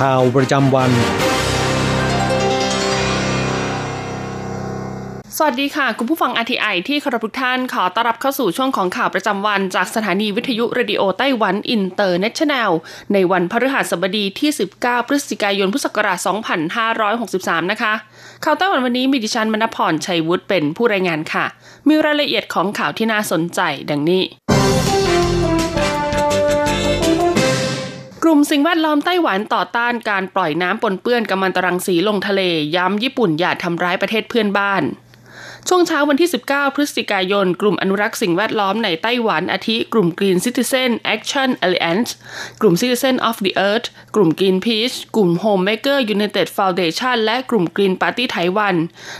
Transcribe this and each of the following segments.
ข่าวประจำวัน สวัสดีค่ะ คุณผู้ฟัง RTI ที่เคารพทุกท่านขอต้อนรับเข้าสู่ช่วงของข่าวประจำวันจากสถานีวิทยุ Radio Taiwan International ในวันพฤหัสบดีที่ 19 พฤศจิกายน พุทธศักราช 2563 นะคะ ข่าวไต้หวันวันนี้มีดิฉันมณพรชัยวุฒิเป็นผู้รายงานค่ะ มีรายละเอียดของข่าวที่น่าสนใจดังนี้ ลุ่มสิ่งแวดล้อมไต้หวันต่อต้านการปล่อยน้ำปนเปื้อนกัมมันตรังสีลงทะเล ย้ำญี่ปุ่นอย่าทำร้ายประเทศเพื่อนบ้าน ช่วงเช้าวันที่ 19 พฤศจิกายน กลุ่มอนุรักษ์สิ่งแวดล้อมในไต้หวันอาทิกลุ่ม Green Citizen Action Alliance กลุ่ม Citizen of the Earth กลุ่ม Greenpeace กลุ่ม Homemaker United Foundation และกลุ่ม Green Party ไต้หวัน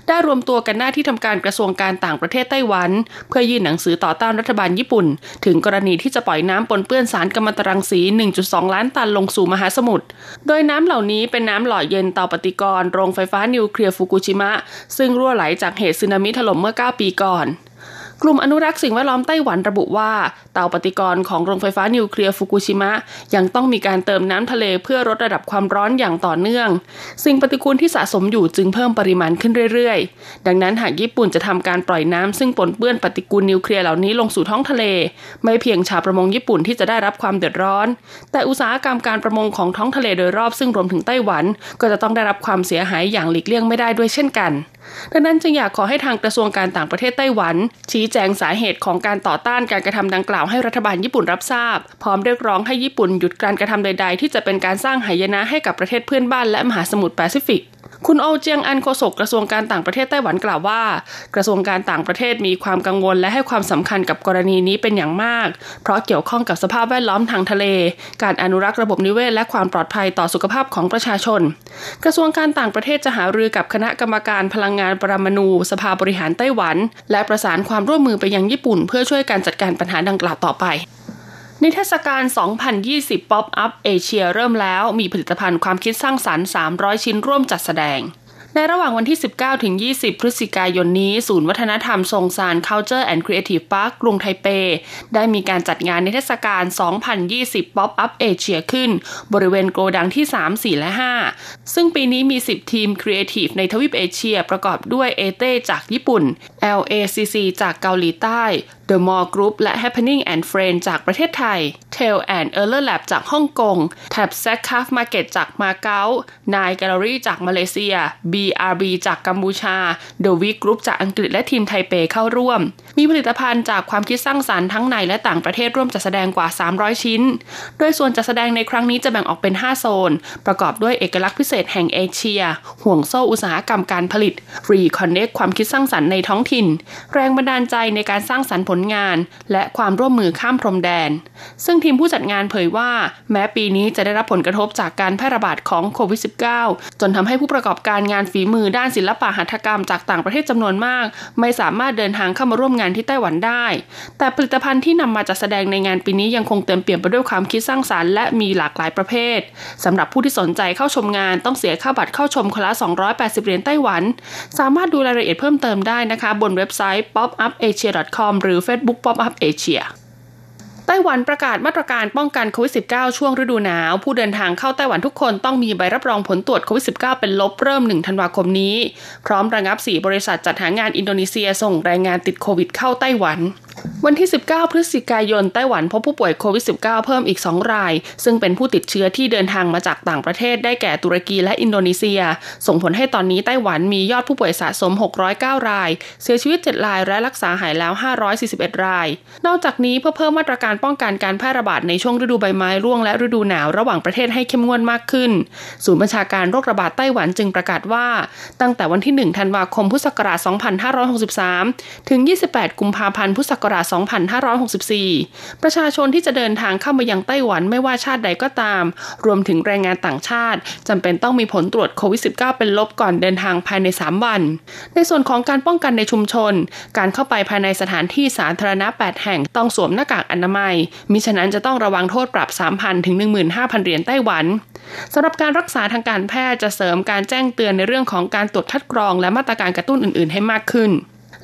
ได้รวมตัวกันหน้าที่ทำการกระทรวงการต่างประเทศไต้หวัน เพื่อยื่นหนังสือต่อต้านรัฐบาลญี่ปุ่น ถึงกรณีที่จะปล่อยน้ำปนเปื้อนสารกัมมันตรังสี 1.2 ล้านตันลงสู่มหาสมุทร โดยน้ำเหล่านี้เป็นน้ำหล่อเย็นเตาปฏิกรณ์โรงไฟฟ้านิวเคลียร์ฟุกุชิมะซึ่งรั่วไหลจากเหตุสึนามิถล่มเมื่อ 9 ปีก่อน กลุ่มอนุรักษ์สิ่งแวดล้อมไต้หวันระบุว่า เตาปฏิกรณ์ของโรงไฟฟ้านิวเคลียร์ฟุกุชิมะยังต้องมีการเติมน้ำทะเลเพื่อลดระดับความร้อนอย่างต่อเนื่อง สิ่งปฏิกูลที่สะสมอยู่จึงเพิ่มปริมาณขึ้นเรื่อยๆ ดังนั้นหากญี่ปุ่นจะทำการปล่อยน้ำซึ่งปนเปื้อนปฏิกูลนิวเคลียร์เหล่านี้ลงสู่ท้องทะเล ไม่เพียงชาวประมงญี่ปุ่นที่จะได้รับความเดือดร้อน แต่อุตสาหกรรมการประมงของท้องทะเลโดยรอบซึ่งรวมถึงไต้หวัน ก็จะต้องได้รับความเสียหายอย่างหลีกเลี่ยงไม่ได้ด้วยเช่นกัน ดังนั้นจึงอยากขอให้ทางกระทรวงการต่างประเทศไต้หวัน ชี้แจงสาเหตุของการต่อต้านการกระทำดังกล่าวให้รัฐบาลญี่ปุ่นรับทราบ พร้อมเรียกร้องให้ญี่ปุ่นหยุดการกระทำใด ๆ ที่จะเป็นการสร้างหายนะให้กับประเทศเพื่อนบ้านและมหาสมุทรแปซิฟิก คุณโอเจียงอันโฆษกกระทรวงการต่างประเทศไต้หวันกล่าวว่า กระทรวงการต่างประเทศมีความกังวลและให้ความสำคัญกับกรณีนี้เป็นอย่างมาก เพราะเกี่ยวข้องกับสภาพแวดล้อมทางทะเล การอนุรักษ์ระบบนิเวศ และความปลอดภัยต่อสุขภาพของประชาชน กระทรวงการต่างประเทศจะหารือกับคณะกรรมการพลังงานปรมาณูสภาบริหารไต้หวัน และประสานความร่วมมือไปยังญี่ปุ่น เพื่อช่วยการจัดการปัญหาดังกล่าวต่อไป นิทรรศการ 2020 Pop Up เอเชียเริ่มแล้วมีผลิตภัณฑ์ความคิดสร้างสรรค์ 300 ชิ้นร่วมจัดแสดง ในระหว่างวันที่ 19 ถึง 20 พฤศจิกายนนี้ ศูนย์วัฒนธรรมซงซาน Culture and Creative Park กรุงไทเป ได้มีการจัดงานนิทรรศการ 2020 Pop Up Asia ขึ้น บริเวณโกดังที่ 3 4 และ 5 ซึ่งปีนี้มี 10 ทีมครีเอทีฟในทวีปเอเชีย ประกอบด้วยเอเต้จากญี่ปุ่น LACC จากเกาหลีใต้ The Mall Group และ Happening and Friends จากประเทศไทย Tail and e r l e r Lab จากฮ่องกง Tab s a c c a f Market จากมาเก๊า Nine Gallery จากมาเลเซีย BRB จากกัมพูชา The Week Group จากอังกฤษและทีมไทเปเข้าร่วม มีผลิตภัณฑ์จากความคิดสร้างสรรค์ทั้งในและต่างประเทศร่วมจัดแสดงกว่า 300 ชิ้น โดยส่วนจัดแสดงในครั้งนี้จะแบ่งออกเป็น 5 โซน ประกอบด้วยเอกลักษณ์พิเศษแห่งเอเชีย ห่วงโซ่อุตสาหกรรมการผลิต Reconnect ความคิดสร้างสรรค์ในท้องถิ่น แรงบันดาลใจในการสร้างสรรค์ผลงานและความร่วมมือข้ามพรมแดน ซึ่งทีมผู้จัดงานเผยว่า แม้ปีนี้จะได้รับผลกระทบจากการแพร่ระบาดของโควิด -19 จนทำให้ผู้ประกอบการงานฝีมือด้านศิลปะหัตถกรรมจากต่างประเทศจำนวนมาก ไม่สามารถเดินทางเข้ามาร่วมงานที่ไต้หวันได้ แต่ผลิตภัณฑ์ที่นำมาจัดแสดงในงานปีนี้ยังคงเต็มเปี่ยมไปด้วยความคิดสร้างสรรค์และมีหลากหลายประเภทสำหรับผู้ที่สนใจเข้าชมงานต้องเสียค่าบัตรเข้าชมคนละ 280 เหรียญไต้หวัน สามารถดูรายละเอียดเพิ่มเติมได้นะคะ บนเว็บไซต์ popupasia.com หรือ Facebook Pop-up Asia ไต้หวันประกาศมาตรการป้องกันโควิด -19 ช่วงฤดูหนาว ผู้เดินทางเข้าไต้หวันทุกคนต้องมีใบรับรองผลตรวจโควิด -19 เป็นลบเริ่ม 1 ธันวาคมนี้ พร้อมระงับ 4 บริษัทจัดหางานอินโดนีเซียส่งแรงงานติดโควิดเข้าไต้หวันวันที่ 19 พฤศจิกายน ไต้หวันพบผู้ป่วยโควิด -19 เพิ่มอีก 2 ราย ซึ่งเป็นผู้ติดเชื้อที่เดินทางมาจากต่างประเทศได้แก่ตุรกีและอินโดนีเซีย ส่งผลให้ตอนนี้ไต้หวันมียอดผู้ป่วยสะสม 609 ราย เสียชีวิต 7 ราย และรักษาหายแล้ว 541 ราย นอกจากนี้เพื่อเพิ่มมาตรการป้องกันการแพร่ระบาดในช่วงฤดูใบไม้ร่วงและฤดูหนาวระหว่างประเทศให้เข้มงวดมากขึ้น ศูนย์บัญชาการโรคระบาดไต้หวันจึงประกาศว่า ตั้งแต่วันที่ 1 ธันวาคม พุทธศักราช 2563 ถึง 28 กุมภาพันธ์ พุทธศักกราช 2564 ประชาชนที่จะเดินทางเข้ามายังไต้หวันไม่ว่าชาติใดก็ตาม รวมถึงแรงงานต่างชาติจำเป็นต้องมีผลตรวจโควิด -19 เป็นลบก่อนเดินทางภายใน 3 วัน ในส่วนของการป้องกันในชุมชน การเข้าไปภายในสถานที่สาธารณะ 8 แห่งต้องสวมหน้ากากอนามัย มิฉะนั้นจะต้องระวังโทษปรับ 3,000 ถึง 15,000 เหรียญไต้หวันสำหรับการรักษาทางการแพทย์จะเสริมการแจ้งเตือนในเรื่องของการตรวจคัดกรอง และมาตรการกระตุ้นอื่น ๆ ให้มากขึ้น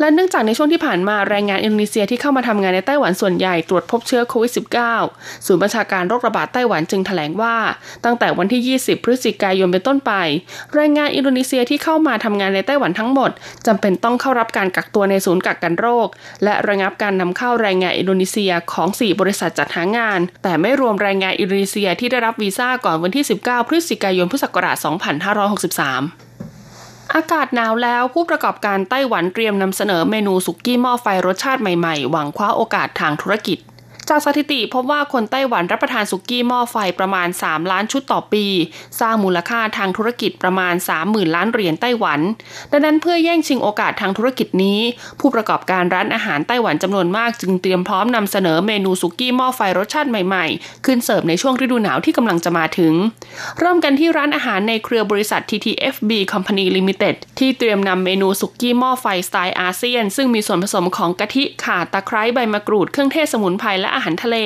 และเนื่องจากในช่วงที่ผ่านมาแรงงานอินโดนีเซียที่เข้ามาทำงานในไต้หวันส่วนใหญ่ตรวจพบเชื้อโควิด -19 ศูนย์บัญชาการโรคระบาดไต้หวันจึงแถลงว่า ตั้งแต่วันที่ 20 พฤศจิกายนเป็นต้นไป แรงงานอินโดนีเซียที่เข้ามาทำงานในไต้หวันทั้งหมดจำเป็นต้องเข้ารับการกักตัวในศูนย์กักกันโรค และระงับการนำเข้าแรงงานอินโดนีเซียของ 4 บริษัทจัดหางาน แต่ไม่รวมแรงงานอินโดนีเซียที่ได้รับวีซ่าก่อนวันที่ 19 พฤศจิกายน พุทธศักราช 2563 อากาศหนาวแล้วผู้ประกอบการไต้หวันเตรียมนำเสนอเมนูสุกี้หม้อไฟรสชาติใหม่ๆ หวังคว้าโอกาสทางธุรกิจ จากสถิติพบว่าคนไต้หวันรับประทานสุกี้หม้อไฟประมาณ 3 ล้านชุดต่อปี สร้างมูลค่าทางธุรกิจประมาณ 30,000 ล้านเหรียญไต้หวัน ดังนั้นเพื่อแย่งชิงโอกาสทางธุรกิจนี้ ผู้ประกอบการร้านอาหารไต้หวันจำนวนมากจึงเตรียมพร้อมนำเสนอเมนูสุกี้หม้อไฟรสชาติใหม่ๆ ขึ้นเสิร์ฟในช่วงฤดูหนาวที่กำลังจะมาถึง เริ่มกันที่ร้านอาหารในเครือบริษัท TTFB Company Limited ที่เตรียมนำเมนูสุกี้หม้อไฟสไตล์อาเซียน ซึ่งมีส่วนผสมของกะทิข่าตะไคร้ใบมะกรูดเครื่องเทศสมุนไพรและอาหารทะเล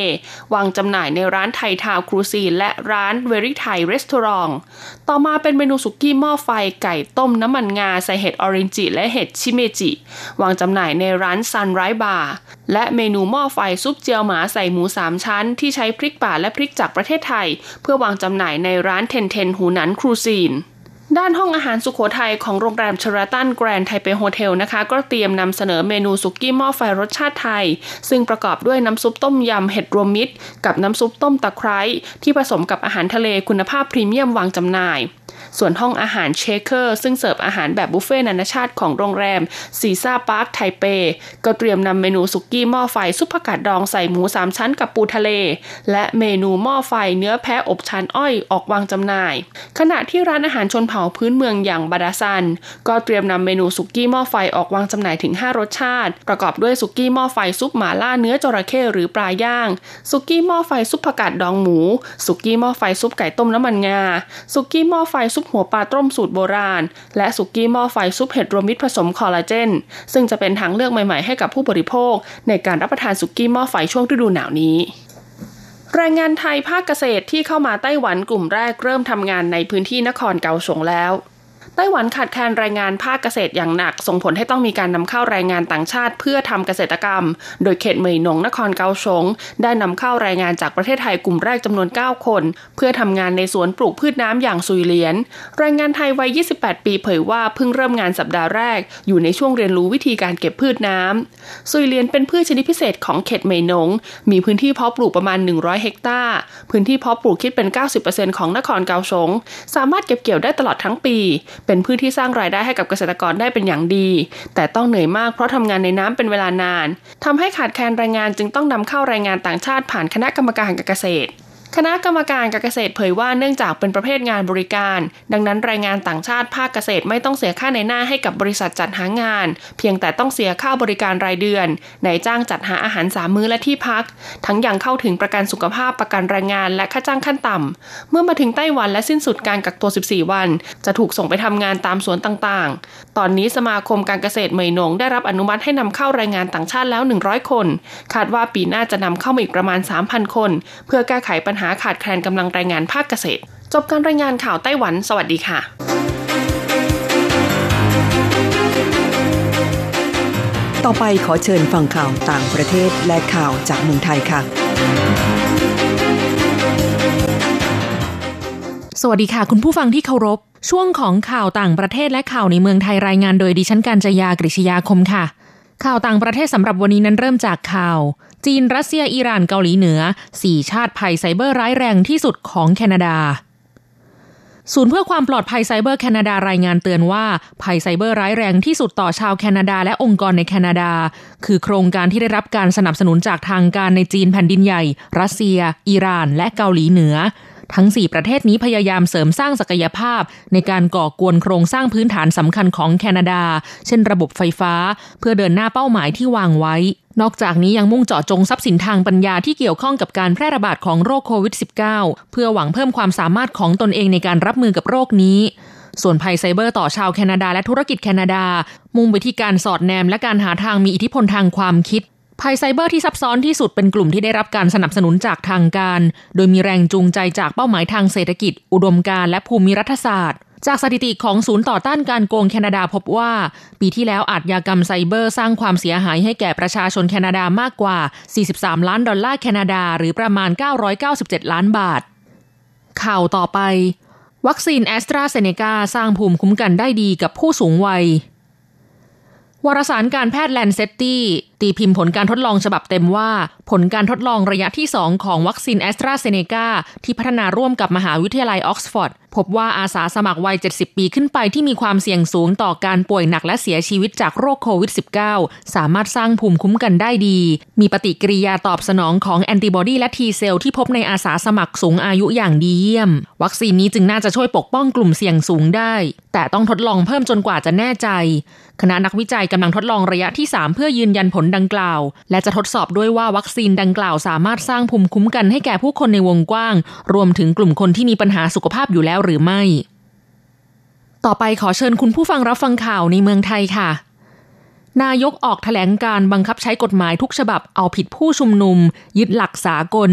วางจำหน่ายในร้าน Thai Town Cuisine และร้าน Very Thai Restaurant ต่อมาเป็นเมนูสุกี้หม้อไฟไก่ต้มน้ำมันงาใส่เห็ดออรินจิ และเห็ดชิเมจิ วางจำหน่ายในร้าน Shann Rice Bar และเมนูหม้อไฟซุปเจียวหมาใส่หมูสามชั้น ที่ใช้พริกป่าและพริกจากประเทศไทย เพื่อวางจำหน่ายในร้าน TenTen Hunan Cuisine ด้านห้องอาหารสุขโขทัยของโรงแรม Sheraton Grand Taipei Hotel นะคะ ก็เตรียมนำเสนอเมนูสุกี้หม้อไฟรสชาติไทย ซึ่งประกอบด้วยน้ำซุปต้มยำเห็ดรวมมิตร กับน้ำซุปต้มตะไคร้ที่ผสมกับอาหารทะเลคุณภาพพรีเมียมวางจำหน่าย ส่วนห้องอาหาร Checkers ซึ่งเสิร์ฟอาหารแบบบุฟเฟ่ต์นานาชาติของโรงแรม Caesar Park Taipei ก็เตรียมนำเมนูสุกี้หม้อไฟซุปผักกาดดองใส่หมูสามชั้นกับปูทะเล และเมนูหม้อไฟเนื้อแพะอบชานอ้อยออกวางจำหน่าย ขณะที่ร้านอาหารชนเผ่าพื้นเมืองอย่างบาดาซัน ก็เตรียมนำเมนูสุกี้หม้อไฟออกวางจำหน่ายถึง 5 รสชาติ ประกอบด้วยสุกี้หม้อไฟซุปหมาล่าเนื้อจระเข้หรือปลาย่าง สุกี้หม้อไฟซุปผักกาดดองหมู สุกี้หม้อไฟซุปไก่ต้มน้ำมันงา สุกี้หม้อไฟซุปุปหัวปลาต้มสูตรโบราณ และสุกี้หม้อไฟซุปเห็ดรวมมิตรผสมคอลลาเจน ซึ่งจะเป็นทางเลือกใหม่ๆให้กับผู้บริโภค ในการรับประทานสุกี้หม้อไฟช่วงฤดูหนาวนี้แรงงานไทยภาคเกษตรที่เข้ามาไต้หวันกลุ่มแรกเริ่มทำงานในพื้นที่นครเกาสงแล้ว ไต้หวันขาดแคลนแรงงานภาคเกษตรอย่างหนัก ส่งผลให้ต้องมีการนำเข้าแรงงานต่างชาติ เพื่อทำเกษตรกรรม โดยเขตเมยหนงนครเกาสงได้นำเข้าแรงงานจากประเทศไทยกลุ่มแรกจำนวน 9 คน เพื่อทำงานในสวนปลูกพืชน้ำอย่างซุยเลียนแรงงานไทยวัย 28 ปีเผยว่าเพิ่งเริ่มงานสัปดาห์แรก อยู่ในช่วงเรียนรู้วิธีการเก็บพืชน้ำซุยเลียนเป็นพืชชนิดพิเศษของเขตเมยหนง มีพื้นที่เพาะปลูกประมาณ 100 เฮกตาร์พื้นที่เพาะปลูกคิดเป็น 90%ของนครเกาสงสามารถเก็บเกี่ยวได้ตลอดทั้งปีเป็นพืชที่สร้างรายได้ให้กับเกษตรกรได้เป็นอย่างดี แต่ต้องเหนื่อยมากเพราะทำงานในน้ำเป็นเวลานานทำให้ขาดแคลนแรงงานจึงต้องนำเข้าแรงงานต่างชาติผ่านคณะกรรมการการเกษตร คณะกรรมการการเกษตรเผยว่าเนื่องจากเป็นประเภทงานบริการ ดังนั้นแรงงานต่างชาติภาคเกษตรไม่ต้องเสียค่าในหน้าให้กับบริษัทจัดหางาน เพียงแต่ต้องเสียค่าบริการรายเดือนนายจ้างจัดหาอาหารสามมื้อและที่พัก ทั้งยังเข้าถึงประกันสุขภาพประกันแรงงานและค่าจ้างขั้นต่ำเมื่อมาถึงไต้หวันและสิ้นสุดการกักตัว 14 วัน จะถูกส่งไปทำงานตามสวนต่างๆ ตอนนี้สมาคมการเกษตรเหมยหนงได้รับอนุมัติให้นำเข้าแรงงานต่างชาติแล้ว 100 คน คาดว่าปีหน้าจะนำเข้ามาอีกประมาณ 3,000 คน เพื่อแก้ไขปัญหาขาดแคลนกำลังรายงานภาคเกษตร จบการรายงานข่าวไต้หวัน สวัสดีค่ะต่อไปขอเชิญฟังข่าวต่างประเทศและข่าวจากเมืองไทยค่ะ สวัสดีค่ะ คุณผู้ฟังที่เคารพ ช่วงของข่าวต่างประเทศและข่าวในเมืองไทยรายงานโดยดิฉันการจยากริชยาคมค่ะ ข่าวต่างประเทศสำหรับวันนี้นั้นเริ่มจากข่าว จีนรัสเซียอิหร่านเกาหลีเหนือสี่ชาติภัยไซเบอร์ร้ายแรงที่สุดของแคนาดาศูนย์เพื่อความปลอดภัยไซเบอร์แคนาดารายงานเตือนว่า ภัยไซเบอร์ร้ายแรงที่สุดต่อชาวแคนาดาและองค์กรในแคนาดา คือโครงการที่ได้รับการสนับสนุนจากทางการในจีนแผ่นดินใหญ่ รัสเซีย อิหร่าน และเกาหลีเหนือ ทั้ง 4 ประเทศนี้พยายามเสริมสร้างศักยภาพ ในการก่อกวนโครงสร้างพื้นฐานสำคัญของแคนาดา เช่นระบบไฟฟ้า เพื่อเดินหน้าเป้าหมายที่วางไว้ นอกจากนี้ยังมุ่งเจาะจงทรัพย์สินทางปัญญาที่เกี่ยวข้องกับการแพร่ระบาดของโรคโควิด -19 เพื่อหวังเพิ่มความสามารถของตนเองในการรับมือกับโรคนี้ส่วนภัยไซเบอร์ต่อชาวแคนาดาและธุรกิจแคนาดา มุ่งไปที่การสอดแนมและการหาทางมีอิทธิพลทางความคิด ภัยไซเบอร์ที่ซับซ้อนที่สุดเป็นกลุ่มที่ได้รับการสนับสนุนจากทางการ โดยมีแรงจูงใจจากเป้าหมายทางเศรษฐกิจ อุดมการและภูมิรัฐศาสตร์ จากสถิติของศูนย์ต่อต้านการโกงแคนาดาพบว่า ปีที่แล้วอาชญากรรมไซเบอร์สร้างความเสียหายให้แก่ประชาชนแคนาดามากกว่า 43 ล้านดอลลาร์แคนาดา หรือประมาณ 997 ล้านบาท ข่าวต่อไป วัคซีนแอสตราเซเนกาสร้างภูมิคุ้มกันได้ดีกับผู้สูงวัย วารสารการแพทย์ Lancet ตีพิมพ์ผลการทดลองฉบับเต็มว่า ผลการทดลองระยะที่ 2 ของวัคซีนแอสตราเซเนกาที่พัฒนาร่วมกับมหาวิทยาลัยออกซฟอร์ดพบว่าอาสาสมัครวัย 70 ปีขึ้นไปที่มีความเสี่ยงสูงต่อการป่วยหนักและเสียชีวิตจากโรคโควิด -19 สามารถสร้างภูมิคุ้มกันได้ดี มีปฏิกิริยาตอบสนองของแอนติบอดีและ T cell ที่พบในอาสาสมัครสูงอายุอย่างดีเยี่ยม วัคซีนนี้จึงน่าจะช่วยปกป้องกลุ่มเสี่ยงสูงได้ แต่ต้องทดลองเพิ่มจนกว่าจะแน่ใจ คณะนักวิจัยกำลังทดลองระยะที่ 3 เพื่อยืนยันผลดังกล่าว และจะทดสอบด้วยว่าวัคซีนดังกล่าว สามารถสร้างภูมิคุ้มกันให้แก่ผู้คนในวงกว้าง รวมถึงกลุ่มคนที่มีปัญหาสุขภาพอยู่แล้วหรือไม่ ต่อไปขอเชิญคุณผู้ฟังรับฟังข่าวในเมืองไทยค่ะ นายกออกถแถลงการบังคับใช้กฎหมายทุกฉบับเอาผิดผู้ชุมนุม ยึดหลักสากล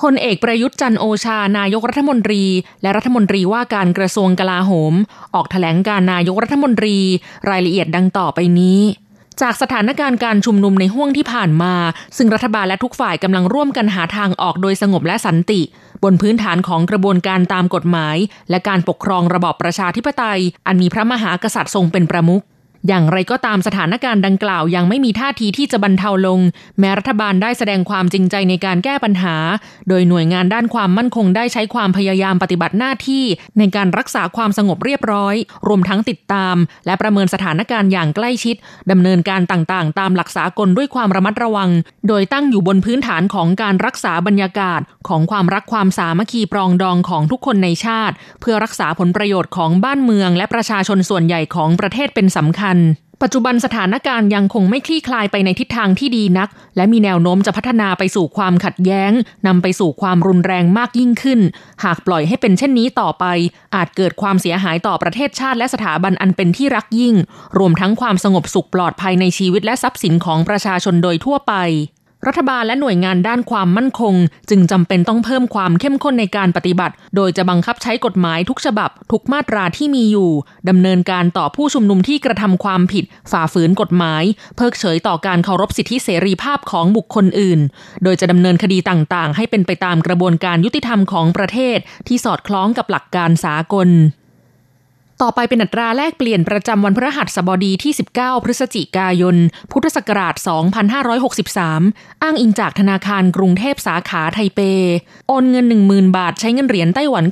พลเอกประยุทธ์จันโอชา นายกรัฐมนตรี และรัฐมนตรีว่าการกระทรวงกลาโหม ออกถแถลงการนายกรัฐมนตรี รายละเอียดดังต่อไปนี้ จากสถานการณ์การชุมนุมในห่วงที่ผ่านมา ซึ่งรัฐบาลและทุกฝ่ายกำลังร่วมกันหาทางออกโดยสงบและสันติ บนพื้นฐานของกระบวนการตามกฎหมาย และการปกครองระบอบประชาธิปไตย อันมีพระมหากษัตริย์ทรงเป็นประมุข อย่างไรก็ตามสถานการณ์ดังกล่าวยังไม่มีท่าทีที่จะบรรเทาลง แม้รัฐบาลได้แสดงความจริงใจในการแก้ปัญหา โดยหน่วยงานด้านความมั่นคงได้ใช้ความพยายามปฏิบัติหน้าที่ ในการรักษาความสงบเรียบร้อย รวมทั้งติดตาม และประเมินสถานการณ์อย่างใกล้ชิดดำเนินการต่างๆ ตามหลักสากลด้วยความระมัดระวัง โดยตั้งอยู่บนพื้นฐานของการรักษาบรรยากาศ ของความรักความสามัคคีปรองดองของทุกคนในชาติ เพื่อรักษาผลประโยชน์ของบ้านเมือง และประชาชนส่วนใหญ่ของประเทศเป็นสำคัญปัจจุบันสถานการณ์ยังคงไม่คลี่คลายไปในทิศทางที่ดีนัก และมีแนวโน้มจะพัฒนาไปสู่ความขัดแย้งนำไปสู่ความรุนแรงมากยิ่งขึ้น หากปล่อยให้เป็นเช่นนี้ต่อไป อาจเกิดความเสียหายต่อประเทศชาติและสถาบันอันเป็นที่รักยิ่ง รวมทั้งความสงบสุขปลอดภัยในชีวิตและทรัพย์สินของประชาชนโดยทั่วไป รัฐบาลและหน่วยงานด้านความมั่นคง จึงจำเป็นต้องเพิ่มความเข้มข้นในการปฏิบัติ โดยจะบังคับใช้กฎหมายทุกฉบับ ทุกมาตราที่มีอยู่ดำเนินการต่อผู้ชุมนุมที่กระทำความผิด ฝ่าฝืนกฎหมาย เพิกเฉยต่อการเคารพสิทธิเสรีภาพของบุคคลอื่น โดยจะดำเนินคดีต่างๆ ให้เป็นไปตามกระบวนการยุติธรรมของประเทศที่สอดคล้องกับหลักการสากล ต่อไปเป็นอัตราแลกเปลี่ยนประจำวันพฤหัสบดีที่ 19 พฤศจิกายน พุทธศักราช 2563 อ้างอิงจากธนาคารกรุงเทพสาขาไทเป โอนเงิน 10,000 บาทใช้เงินเหรียญไต้หวัน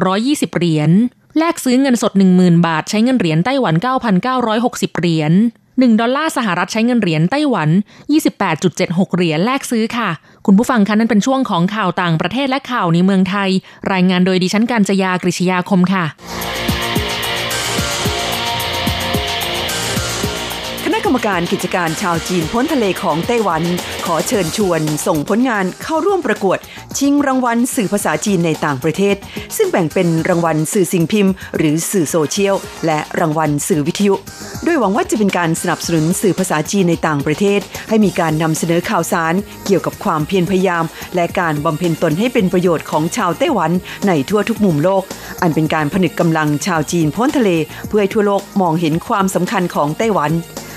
9,620 เหรียญ แลกซื้อเงินสด 10,000 บาทใช้เงินเหรียญไต้หวัน 9,960 เหรียญ1ดอลลาร์สหรัฐใช้เงินเหรียญไต้หวัน 28.76 เหรียญแลกซื้อค่ะ คุณผู้ฟังคะนั่นเป็นช่วงของข่าวต่างประเทศและข่าวในเมืองไทย รายงานโดยดิฉันการจยากริชยาคมค่ะ กรรมการกิจการชาวจีนพ้นทะเลของไต้หวัน ขอเชิญชวน ส่งผลงานเข้าร่วมประกวด ชิงรางวัลสื่อภาษาจีนในต่างประเทศ ซึ่งแบ่งเป็นรางวัลสื่อสิ่งพิมพ์ หรือสื่อโซเชียล และรางวัลสื่อวิทยุโดยหวังว่าจะเป็นการสนับสนุนสื่อภาษาจีนในต่างประเทศ ให้มีการนำเสนอข่าวสาร เกี่ยวกับความเพียรพยายาม และการบำเพ็ญตนให้เป็นประโยชน์ของชาวไต้หวันในทั่วทุกมุมโลก อันเป็นการผนึกกำลังชาวจีนพ้นทะเล เพื่อให้ทั่วโลกมองเห็นความสำคัญของไต้หวัน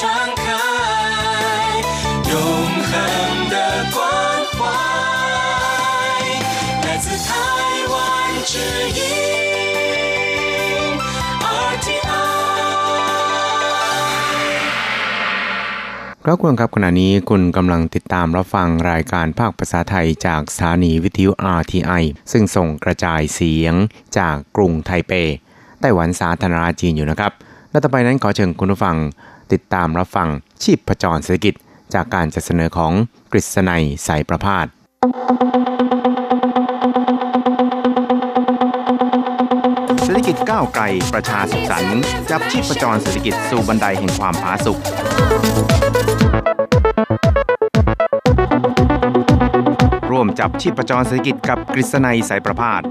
界传开永恒的关怀来自台湾之音 RTI ครับคุณครับขณะนี้คุณกำลังติดตามรับฟังรายการภาคภาษาไทยจากสถานีวิทยุ RTI ซึ่งส่งกระจายเสียงจากกรุงไทเป ไต้หวันสาธารณรัฐจีนอยู่นะครับและต่อไปนั้นขอเชิญคุณผู้ฟัง ติดตามรับฟังชีพประจรเศรษฐกิจ จากการจัดเสนอของกฤษณัยสายประพาสเศรษฐกิจก้าวไกลประชาสุขสันต์จับชีพประจรเศรษฐกิจสู่บันไดแห่งความผาสุกร่วมจับชีพประจรเศรษฐกิจกับกฤษณัยสายประพาส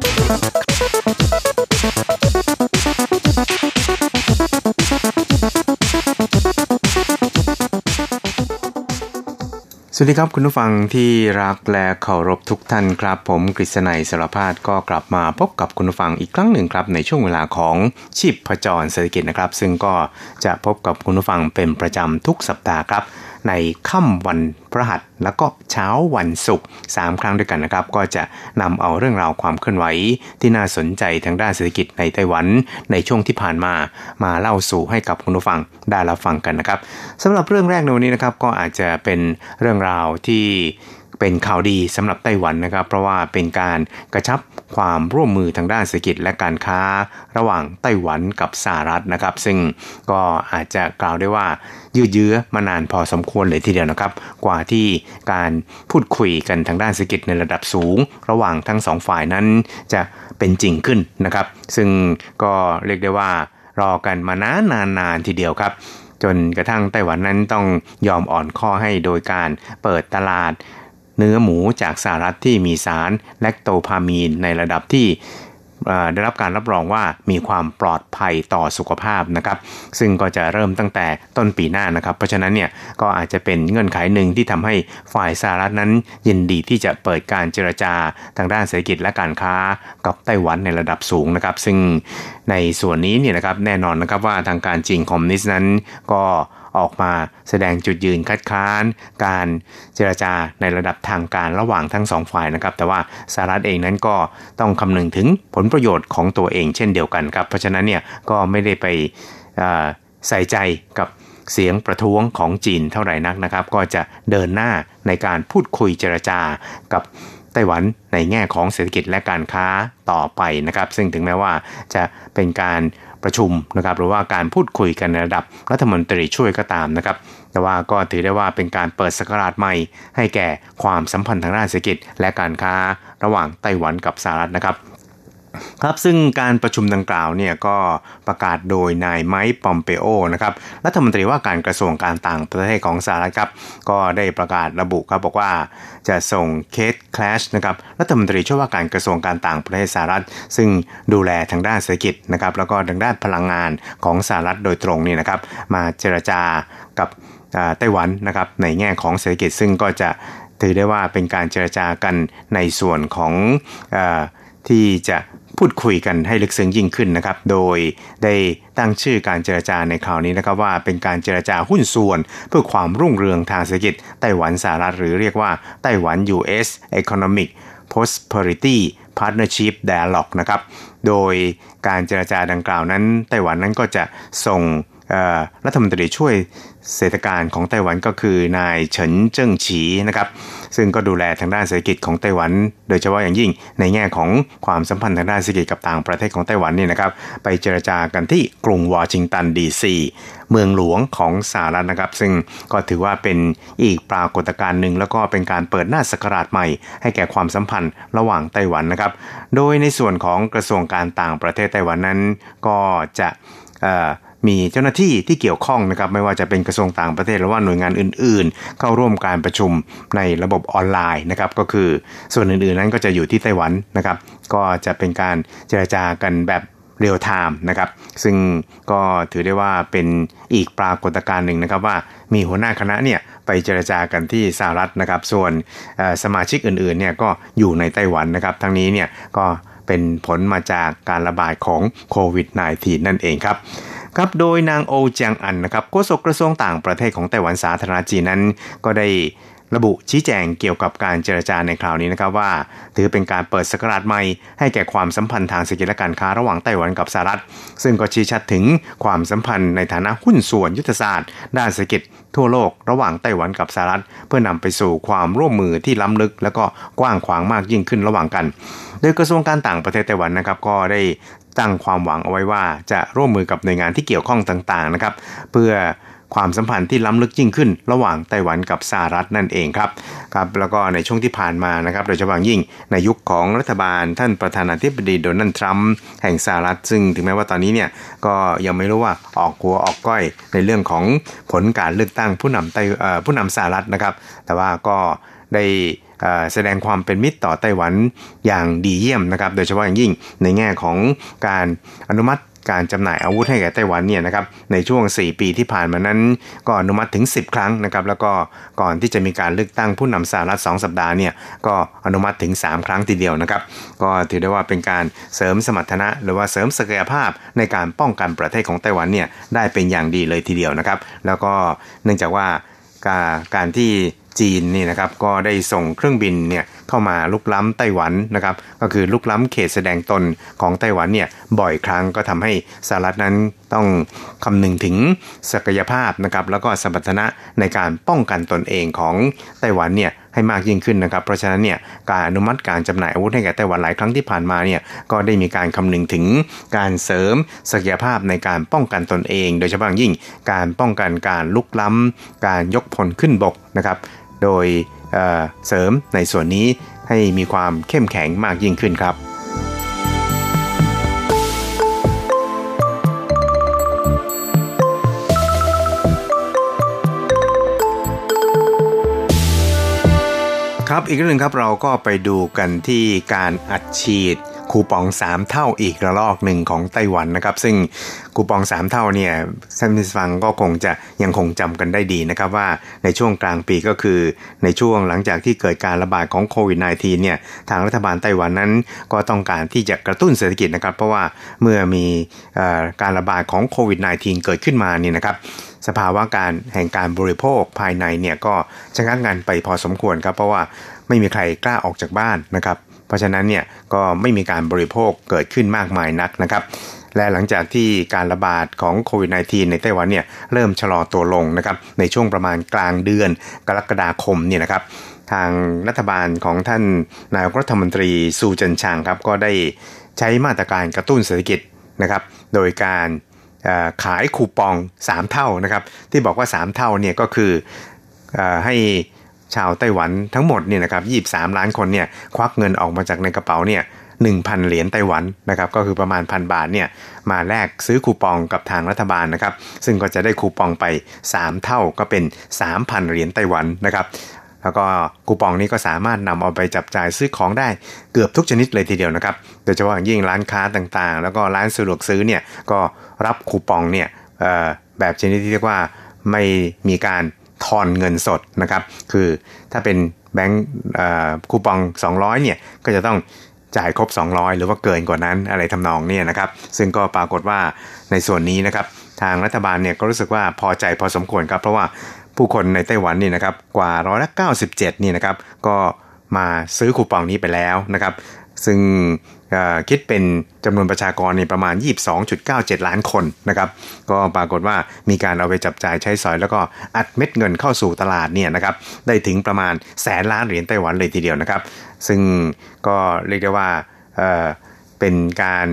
วัสดีครับคุณผู้ฟังที่รักและเคารพทุกท่านครับ ผมกฤษณัยสารพาดก็กลับมาพบกับคุณผู้ฟังอีกครั้งหนึ่งครับ ในช่วงเวลาของชีพประจรเศรษฐกิจนะครับ ซึ่งก็จะพบกับคุณผู้ฟังเป็นประจำทุกสัปดาห์ครับ ในค่ำวันพระหัสแล้วก็เช้าวันศุกร์3ครั้งด้วยกันนะครับ ก็จะนำเอาเรื่องราวความเคลื่อนไหว ที่น่าสนใจทางด้านเศรษฐกิจในไต้หวันในช่วงที่ผ่านมา มาเล่าสู่ให้กับคุณผู้ฟังได้รับฟังกันนะครับสำหรับเรื่องแรกในวันนี้นะครับก็อาจจะเป็นเรื่องราวที่เป็นข่าวดีสำหรับไต้หวันนะครับ เพราะว่าเป็นการกระชับ ความร่วมมือทางด้านเศรษฐกิจและการค้า ระหว่างไต้หวันกับสหรัฐนะครับ ซึ่งก็อาจจะกล่าวได้ว่ายืดเยื้อมานานพอสมควรเลยทีเดียวนะครับ กว่าที่การพูดคุยกันทางด้านเศรษฐกิจในระดับสูง ระหว่างทั้งสองฝ่ายนั้นจะเป็นจริงขึ้นนะครับ ซึ่งก็เรียกได้ว่ารอกันมานานนานนานทีเดียวครับจนกระทั่งไต้หวันนั้นต้องยอมอ่อนข้อให้โดยการเปิดตลาด เนื้อหมูจากสหรัฐที่มีสารแลคโตพามีนในระดับที่ได้รับการรับรองว่ามีความปลอดภัยต่อสุขภาพนะครับ ซึ่งก็จะเริ่มตั้งแต่ต้นปีหน้านะครับ เพราะฉะนั้นเนี่ยก็อาจจะเป็นเงื่อนไขหนึ่งที่ทำให้ฝ่ายสหรัฐนั้นยินดีที่จะเปิดการเจรจาทางด้านเศรษฐกิจและการค้ากับไต้หวันในระดับสูงนะครับ ซึ่งในส่วนนี้เนี่ยนะครับแน่นอนนะครับว่าทางการจีนคอมมิวนิสต์นั้นก็ ออกมาแสดงจุดยืนคัดค้าน การเจรจาในระดับทางการระหว่างทั้งสองฝ่ายนะครับ แต่ว่าสหรัฐเองนั้นก็ต้องคำนึงถึงผลประโยชน์ของตัวเองเช่นเดียวกันครับ เพราะฉะนั้นเนี่ยก็ไม่ได้ไปใส่ใจกับเสียงประท้วงของจีนเท่าไหร่นักนะครับ ก็จะเดินหน้าในการพูดคุยเจรจากับไต้หวันในแง่ของเศรษฐกิจและการค้าต่อไปนะครับ ซึ่งถึงแม้ว่าจะเป็นการ ประชุมนะครับหรือว่าการพูดคุยกันในระดับรัฐมนตรีช่วยก็ตามนะครับ แต่ว่าก็ถือได้ว่าเป็นการเปิดสกราชใหม่ ให้แก่ความสัมพันธ์ทางด้านเศรษฐกิจ และการค้าระหว่างไต้หวันกับสหรัฐนะครับ ครับซึ่งการประชุมดังกล่าวเนี่ยก็ประกาศโดยนายไมค์ปอมเปโอนะครับรัฐมนตรีว่าการกระทรวงการต่างประเทศของสหรัฐครับก็ได้ประกาศระบุครับบอกว่าจะส่งเคทแคลชนะครับรัฐมนตรีช่วยว่าการกระทรวงการต่างประเทศสหรัฐ ซึ่งดูแลทางด้านเศรษฐกิจนะครับแล้วก็ทางด้านพลังงานของสหรัฐโดยตรงนี่นะครับมาเจรจากับไต้หวันนะครับในแง่ของเศรษฐกิจซึ่งก็จะถือได้ว่าเป็นการเจรจากันในส่วนของอ ที่จะพูดคุยกันให้ลึกซึ้งยิ่งขึ้นนะครับ โดยได้ตั้งชื่อการเจรจาในคราวนี้นะครับว่าเป็นการเจรจาหุ้นส่วน เพื่อความรุ่งเรืองทางเศรษฐกิจไต้หวันสหรัฐหรือเรียกว่าไต้หวัน US Economic Prosperity Partnership Dialogue นะครับ โดยการเจรจาดังกล่าวนั้น ไต้หวันนั้นก็จะส่ง รัฐมนตรีช่วยเศรษฐการของไต้หวันก็คือนายเฉินเจิ้งฉีนะครับ ซึ่งก็ดูแลทางด้านเศรษฐกิจของไต้หวัน โดยเฉพาะอย่างยิ่งในแง่ของความสัมพันธ์ทางด้านเศรษฐกิจกับต่างประเทศของไต้หวันนี่นะครับ ไปเจรจากันที่กรุงวอชิงตันดีซีเมืองหลวงของสหรัฐนะครับ ซึ่งก็ถือว่าเป็นอีกปรากฏการณ์หนึ่งแล้วก็เป็นการเปิดหน้าสกราชใหม่ ให้แก่ความสัมพันธ์ระหว่างไต้หวันนะครับ โดยในส่วนของกระทรวงการต่างประเทศไต้หวันนั้น ก็จะ มีเจ้าหน้าที่ที่เกี่ยวข้องนะครับไม่ว่าจะเป็นกระทรวงต่างประเทศหรือว่าหน่วยงานอื่น ๆ เข้าร่วมการประชุมในระบบออนไลน์นะครับก็คือส่วนอื่น ๆ นั้นก็จะอยู่ที่ไต้หวันนะครับ ก็จะเป็นการเจรจากันแบบเรียลไทม์นะครับซึ่งก็ถือได้ว่าเป็นอีกปรากฏการณ์หนึ่งนะครับว่ามีหัวหน้าคณะเนี่ยไปเจรจากันที่สหรัฐนะครับ ส่วนสมาชิกอื่น ๆ เนี่ยก็อยู่ในไต้หวันนะครับ ทั้งนี้เนี่ยก็เป็นผลมาจากการระบาดของโควิด -19 นั่นเองครับ ครับโดยนางโอเจียงอันนะครับโฆษกกระทรวงต่างประเทศของไต้หวันสาธารณจีนนั้น ก็ได้ระบุชี้แจงเกี่ยวกับการเจรจาในคราวนี้นะครับว่า ถือเป็นการเปิดสกราชใหม่ ให้แก่ความสัมพันธ์ทางเศรษฐกิจและการค้าระหว่างไต้หวันกับสหรัฐ ซึ่งก็ชี้ชัดถึงความสัมพันธ์ในฐานะหุ้นส่วนยุทธศาสตร์ ด้านเศรษฐกิจทั่วโลกระหว่างไต้หวันกับสหรัฐ เพื่อนำไปสู่ความร่วมมือที่ล้ำลึก และก็กว้างขวางมากยิ่งขึ้นระหว่างกัน โดยกระทรวงการต่างประเทศไต้หวันนะครับก็ได้ ตั้งความหวังเอาไว้ว่าจะร่วมมือกับหน่วยงานที่เกี่ยวข้องต่างๆนะครับเพื่อความสัมพันธ์ที่ล้ำลึกยิ่งขึ้น ระหว่างไต้หวันกับสหรัฐนั่นเองครับครับแล้วก็ในช่วงที่ผ่านมานะครับโดยเฉพาะยิ่งในยุคของรัฐบาลท่านประธานาธิบดีโดนัลด์ทรัมป์แห่งสหรัฐ ซึ่งถึงแม้ว่าตอนนี้เนี่ยก็ยังไม่รู้ว่าออกหัวออกก้อยในเรื่องของผลการเลือกตั้งผู้นำไต้ผู้นำสหรัฐนะครับ แต่ว่าก็ได้ แสดงความเป็นมิตรต่อไต้หวันอย่างดีเยี่ยมนะครับ โดยเฉพาะอย่างยิ่งในแง่ของการอนุมัติการจำหน่ายอาวุธให้แก่ไต้หวันเนี่ยนะครับในช่วง 4 ปีที่ผ่านมานั้น ก็อนุมัติถึง 10 ครั้งนะครับแล้วก็ก่อนที่จะมีการเลือกตั้งผู้นำสหรัฐ 2 สัปดาห์เนี่ยก็อนุมัติถึง 3 ครั้งทีเดียวนะครับก็ถือได้ว่าเป็นการเสริมสมรรถนะ หรือว่าเสริมศักยภาพในการป้องกันประเทศของไต้หวันเนี่ยได้เป็นอย่างดีเลยทีเดียวนะครับแล้วก็เนื่องจากว่าการที่ จีนนี่นะครับก็ได้ส่งเครื่องบินเนี่ยเข้ามาลุกล้ำไต้หวันนะครับก็คือลุกล้ำเขตแสดงตนของไต้หวันเนี่ยบ่อยครั้งก็ทำให้สหรัฐนั้นต้องคำนึงถึงศักยภาพนะครับแล้วก็สมรรถนะในการป้องกันตนเองของไต้หวันเนี่ยให้มากยิ่งขึ้นนะครับ เพราะฉะนั้นเนี่ยการอนุมัติการจำหน่ายอาวุธให้แก่ไต้หวันหลายครั้งที่ผ่านมาเนี่ยก็ได้มีการคำนึงถึงการเสริมศักยภาพในการป้องกันตนเอง โดยเฉพาะยิ่งการป้องกันการลุกล้ำการยกพลขึ้นบกนะครับ โดยเสริมในส่วนนี้ให้มีความเข้มแข็งมากยิ่งขึ้นครับครับอีกเรื่องครับเราก็ไปดูกันที่การอัดฉีด คูปอง 3 เท่าอีกระลอกหนึ่งของไต้หวันนะครับ ซึ่งคูปอง 3 เท่าเนี่ยท่านผู้ฟังก็คงจะยังคงจำกันได้ดีนะครับว่าในช่วงกลางปีก็คือในช่วงหลังจากที่เกิดการระบาดของโควิด -19 เนี่ยทางรัฐบาลไต้หวันนั้นก็ต้องการที่จะกระตุ้นเศรษฐกิจนะครับ เพราะว่าเมื่อมีการระบาดของโควิด -19 เกิดขึ้นมานี่นะครับสภาวะการแห่งการบริโภคภายในเนี่ยก็ชะงักงันไปพอสมควรครับเพราะว่าไม่มีใครกล้าออกจากบ้านนะครับ เพราะฉะนั้นเนี่ยก็ไม่มีการบริโภคเกิดขึ้นมากมายนักนะครับ และหลังจากที่การระบาดของโควิด -19 ในไต้หวันเนี่ยเริ่มชะลอตัวลงนะครับในช่วงประมาณกลางเดือนกรกฎาคมเนี่ยนะครับทางรัฐบาลของท่านนายกรัฐมนตรีซูเจินชางครับก็ได้ใช้มาตรการกระตุ้นเศรษฐกิจนะครับโดยการขายคูปอง 3 เท่านะครับที่บอกว่า 3 เท่าเนี่ยก็คืออให้ ชาวไต้หวันทั้งหมดเนี่ยนะครับ23ล้านคนเนี่ยควักเงินออกมาจากในกระเป๋าเนี่ย1,000 เหรียญไต้หวันนะครับก็คือประมาณพันบาทเนี่ยมาแลกซื้อคูปองกับทางรัฐบาลนะครับซึ่งก็จะได้คูปองไป 3 เท่าก็เป็น 3,000 เหรียญไต้หวันนะครับแล้วก็คูปองนี้ก็สามารถนำเอาไปจับจ่ายซื้อของได้เกือบทุกชนิดเลยทีเดียวนะครับโดยเฉพาะอย่างยิ่งร้านค้าต่างๆ แล้วก็ร้านสะดวกซื้อเนี่ยก็รับคูปองเนี่ยแบบชนิดที่เรียกว่าไม่มีการ ทอนเงินสดนะครับ คือถ้าเป็นแบงค์คูปอง 200เนี่ยก็จะต้องจ่ายครบ 200 หรือว่าเกินกว่านั้นอะไรทำนองเนี่ยนะครับ ซึ่งก็ปรากฏว่าในส่วนนี้นะครับ ทางรัฐบาลเนี่ยก็รู้สึกว่าพอใจพอสมควรครับ เพราะว่าผู้คนในไต้หวันนี่นะครับกว่าร้อยละ97นี่นะครับ ก็มาซื้อคูปองนี้ไปแล้วนะครับ ซึ่ง คิดเป็นจำนวนประชากรในประมาณ 22.97 ล้านคนนะครับ ก็ปรากฏว่ามีการเอาไปจับจ่ายใช้สอย แล้วก็อัดเม็ดเงินเข้าสู่ตลาดเนี่ยนะครับได้ถึงประมาณแสนล้านเหรียญไต้หวันเลยทีเดียวนะครับ ซึ่งก็เรียกได้ว่าเเป็นการ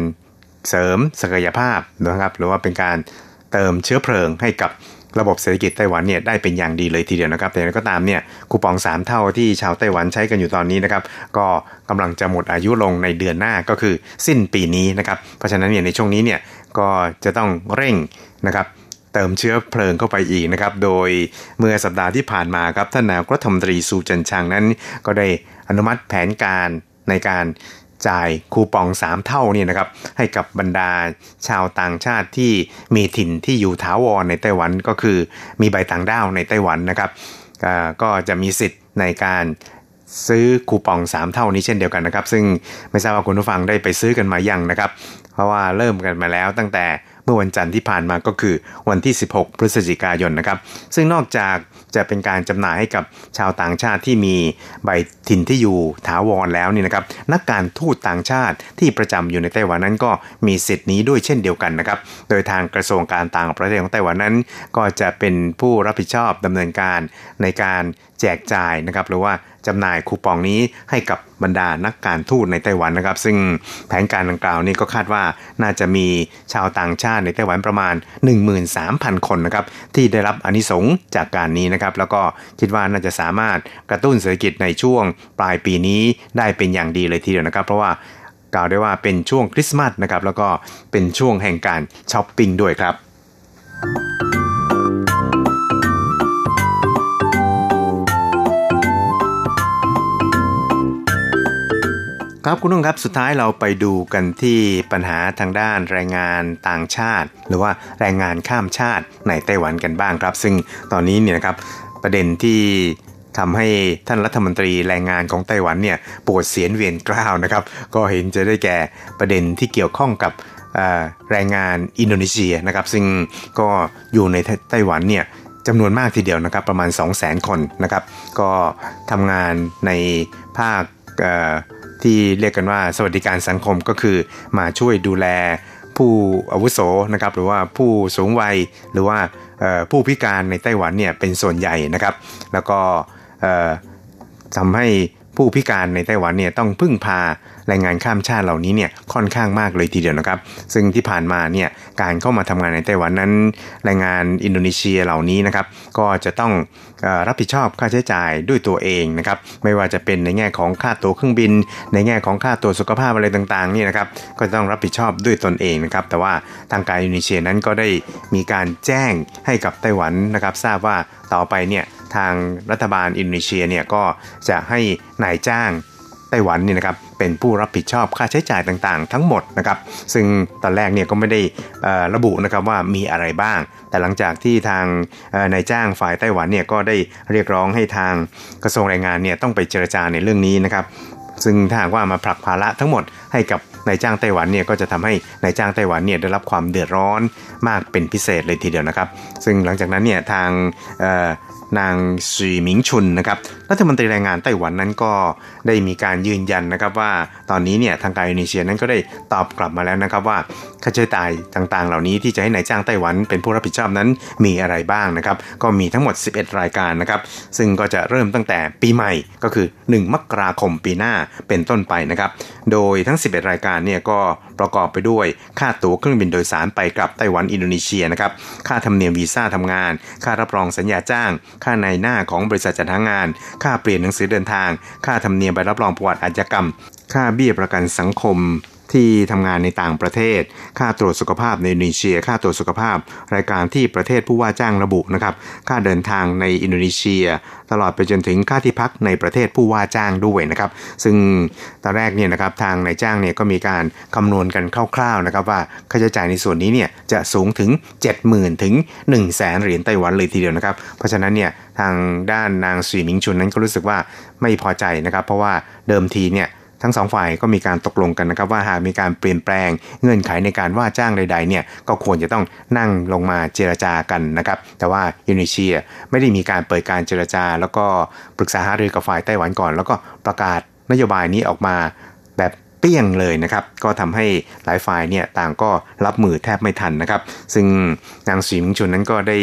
เสริมศักยภาพนะครับ หรือว่าเป็นการเติมเชื้อเพลิงให้กับ ระบบเศรษฐกิจไต้หวันเนี่ยได้เป็นอย่างดีเลยทีเดียวนะครับ แต่ก็ตามเนี่ยคูปอง 3 เท่าที่ชาวไต้หวันใช้กันอยู่ตอนนี้นะครับ ก็กำลังจะหมดอายุลงในเดือนหน้าก็คือสิ้นปีนี้นะครับ เพราะฉะนั้นเนี่ยในช่วงนี้เนี่ยก็จะต้องเร่งนะครับเติมเชื้อเพลิงเข้าไปอีกนะครับ โดยเมื่อสัปดาห์ที่ผ่านมาครับท่านนายกรัฐมนตรีซูจันชางนั้น ก็ได้อนุมัติแผนการในการ จ่ายคูปอง 3 เท่านี่นะครับให้กับบรรดาชาวต่างชาติที่มีถิ่นที่อยู่ถาวรในไต้หวันก็คือมีใบต่างด้าวในไต้หวันนะครับก็จะมีสิทธิ์ในการซื้อคูปอง 3 เท่านี้เช่นเดียวกันนะครับ ซึ่งไม่ทราบว่าคุณผู้ฟังได้ไปซื้อกันมายังนะครับ เพราะว่าเริ่มกันมาแล้วตั้งแต่เมื่อวันจันทร์ที่ผ่านมาก็คือวันที่ 16 พฤศจิกายนนะครับ ซึ่งนอกจาก จะเป็นการจำหน่ายให้กับชาวต่างชาติที่มีใบถิ่นที่อยู่ถาวรแล้วนี่นะครับนักการทูตต่างชาติที่ประจำอยู่ในไต้หวันนั้นก็มีสิทธิ์นี้ด้วยเช่นเดียวกันนะครับโดยทางกระทรวงการต่างประเทศของไต้หวันนั้น ก็จะเป็นผู้รับผิดชอบดำเนินการในการแจกจ่ายนะครับหรือว่า จำหน่ายคูปองนี้ให้กับบรรดานักการทูตในไต้หวันนะครับ ซึ่งแผนการดังกล่าวนี้ก็คาดว่าน่าจะมีชาวต่างชาติในไต้หวันประมาณ 13,000 คนนะครับที่ได้รับอนิสงจากการนี้นะครับ แล้วก็คิดว่าน่าจะสามารถกระตุ้นเศรษฐกิจในช่วงปลายปีนี้ได้เป็นอย่างดีเลยทีเดียวนะครับ เพราะว่ากล่าวได้ว่าเป็นช่วงคริสต์มาสนะครับแล้วก็เป็นช่วงแห่งการช้อปปิ้งด้วยครับ ครับคุณนุ่งครับสุดท้ายเราไปดูกันที่ปัญหาทางด้านแรงงานต่างชาติ หรือว่าแรงงานข้ามชาติในไต้หวันกันบ้างครับ ซึ่งตอนนี้เนี่ยนะครับประเด็นที่ทำให้ท่านรัฐมนตรีแรงงานของไต้หวันเนี่ยปวดเสียนเวียนกล้าวนะครับ ก็เห็นจะได้แก่ประเด็นที่เกี่ยวข้องกับแรงงานอินโดนีเซียนะครับ ซึ่งก็อยู่ในไต้หวันเนี่ยจำนวนมากทีเดียวนะครับประมาณ 2 0 0 0 0 0 คนนะครับ ก็ทำงานในภาค ที่เรียกกันว่าสวัสดิการสังคมก็คือมาช่วยดูแลผู้อาวุโสนะครับหรือว่าผู้สูงวัยหรือว่าผู้พิการในไต้หวันเนี่ยเป็นส่วนใหญ่นะครับ แล้วก็ทำให้ผู้พิการในไต้หวันเนี่ยต้องพึ่งพา แรงงานข้ามชาติเหล่านี้เนี่ยค่อนข้างมากเลยทีเดียวนะครับ ซึ่งที่ผ่านมาเนี่ยการเข้ามาทำงานในไต้หวันนั้น แรงงานอินโดนีเซียเหล่านี้นะครับก็จะต้องรับผิดชอบค่าใช้จ่ายด้วยตัวเองนะครับไม่ว่าจะเป็นในแง่ของค่าตัวเครื่องบิน ในแง่ของค่าตัวสุขภาพอะไรต่างๆนี่นะครับก็ต้องรับผิดชอบด้วยตนเองนะครับแต่ว่าทางการอินโดนีเซียนั้นก็ได้มีการแจ้งให้กับไต้หวันนะครับทราบว่าต่อไปเนี่ยทางรัฐบาลอินโดนีเซียเนี่ยก็จะให้นายจ้างไต้หวันนี่นะครับ เป็นผู้รับผิดชอบค่าใช้จ่ายต่างๆ ทั้งหมดนะครับซึ่งตอนแรกเนี่ยก็ไม่ได้ระบุนะครับว่ามีอะไรบ้าง แต่หลังจากที่ทางนายจ้างฝ่ายไต้หวันเนี่ยก็ได้เรียกร้องให้ทางกระทรวงแรงงานเนี่ยต้องไปเจรจาในเรื่องนี้นะครับซึ่งถ้าว่ามาผลักภาระทั้งหมดให้กับนายจ้างไต้หวันเนี่ยก็จะทำให้นายจ้างไต้หวันเนี่ยได้รับความเดือดร้อนมากเป็นพิเศษเลยทีเดียวนะครับ ซึ่งหลังจากนั้นเนี่ยทาง นางสีหมิงชุนนะครับรัฐมนตรีแรงงานไต้หวันนั้นก็ได้มีการยืนยันนะครับว่าตอนนี้เนี่ยทางการอินโดนีเซียนั้นก็ได้ตอบกลับมาแล้วนะครับว่าค่าใช้จ่ายต่างๆ เหล่านี้ที่จะให้นายจ้างไต้หวันเป็นผู้รับผิดชอบนั้นมีอะไรบ้างนะครับก็มีทั้งหมด 11 รายการนะครับซึ่งก็จะเริ่มตั้งแต่ปีใหม่ก็คือ 1 มกราคมปีหน้าเป็นต้นไปนะครับโดยทั้ง 11 รายการเนี่ยก็ประกอบไปด้วยค่าตั๋วเครื่องบินโดยสารไปกลับไต้หวันอินโดนีเซียนะครับค่าธรรมเนียมวีซ่าทำงาน ค่ารับรองสัญญาจ้างค่าในหน้าของบริษัทจัดหางาน ค่าเปลี่ยนหนังสือเดินทาง ค่าธรรมเนียมใบรับรองประวัติอาชญากรรม ค่าเบี้ยประกันสังคม ที่ทำงานในต่างประเทศ ค่าตรวจสุขภาพในอินโดนีเซีย ค่าตรวจสุขภาพ รายการที่ประเทศผู้ว่าจ้างระบุนะครับ ค่าเดินทางในอินโดนีเซีย ตลอดไปจนถึงค่าที่พักในประเทศผู้ว่าจ้างด้วยนะครับ ซึ่งตอนแรกเนี่ยนะครับทางนายจ้างเนี่ยก็มีการคำนวณกันคร่าวๆนะครับว่าค่าใช้จ่ายในส่วนนี้เนี่ยจะสูงถึง 70,000 ถึง 1 0 0 0 0แสนเหรียญไต้หวันเลยทีเดียวนะครับ เพราะฉะนั้นเนี่ยทางด้านนางสีมิงชุนนั้นก็รู้สึกว่าไม่พอใจนะครับ เพราะว่าเดิมทีเนี่ย ทั้งสองฝ่ายก็มีการตกลงกันนะครับว่าหากมีการเปลี่ยนแปลงเงื่อนไขในการว่าจ้างใดๆเนี่ยก็ควรจะต้องนั่งลงมาเจรจากันนะครับแต่ว่าอินโดนีเซียไม่ได้มีการเปิดการเจรจา แล้วก็ปรึกษาหารือกับฝ่ายไต้หวันก่อน แล้วก็ประกาศนโยบายนี้ออกมาแบบเปี้ยงเลยนะครับ ก็ทำให้หลายฝ่ายเนี่ยต่างก็รับมือแทบไม่ทันนะครับ ซึ่งนางสีมิงชุนนั้นก็ได้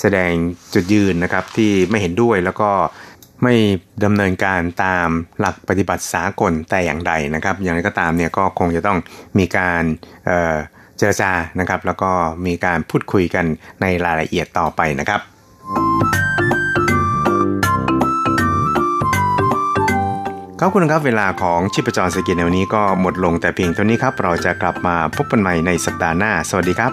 แสดงจุดยืนนะครับที่ไม่เห็นด้วยแล้วก็ ไม่ดำเนินการตามหลักปฏิบัติสากลแต่อย่างใดนะครับ อย่างไรก็ตามเนี่ยก็คงจะต้องมีการเจรจานะครับ แล้วก็มีการพูดคุยกันในรายละเอียดต่อไปนะครับครับคุณครับเวลาของชิปจรสกินในวันนี้ก็หมดลงแต่เพียงเท่านี้ครับ เราจะกลับมาพบกันใหม่ในสัปดาห์หน้า สวัสดีครับ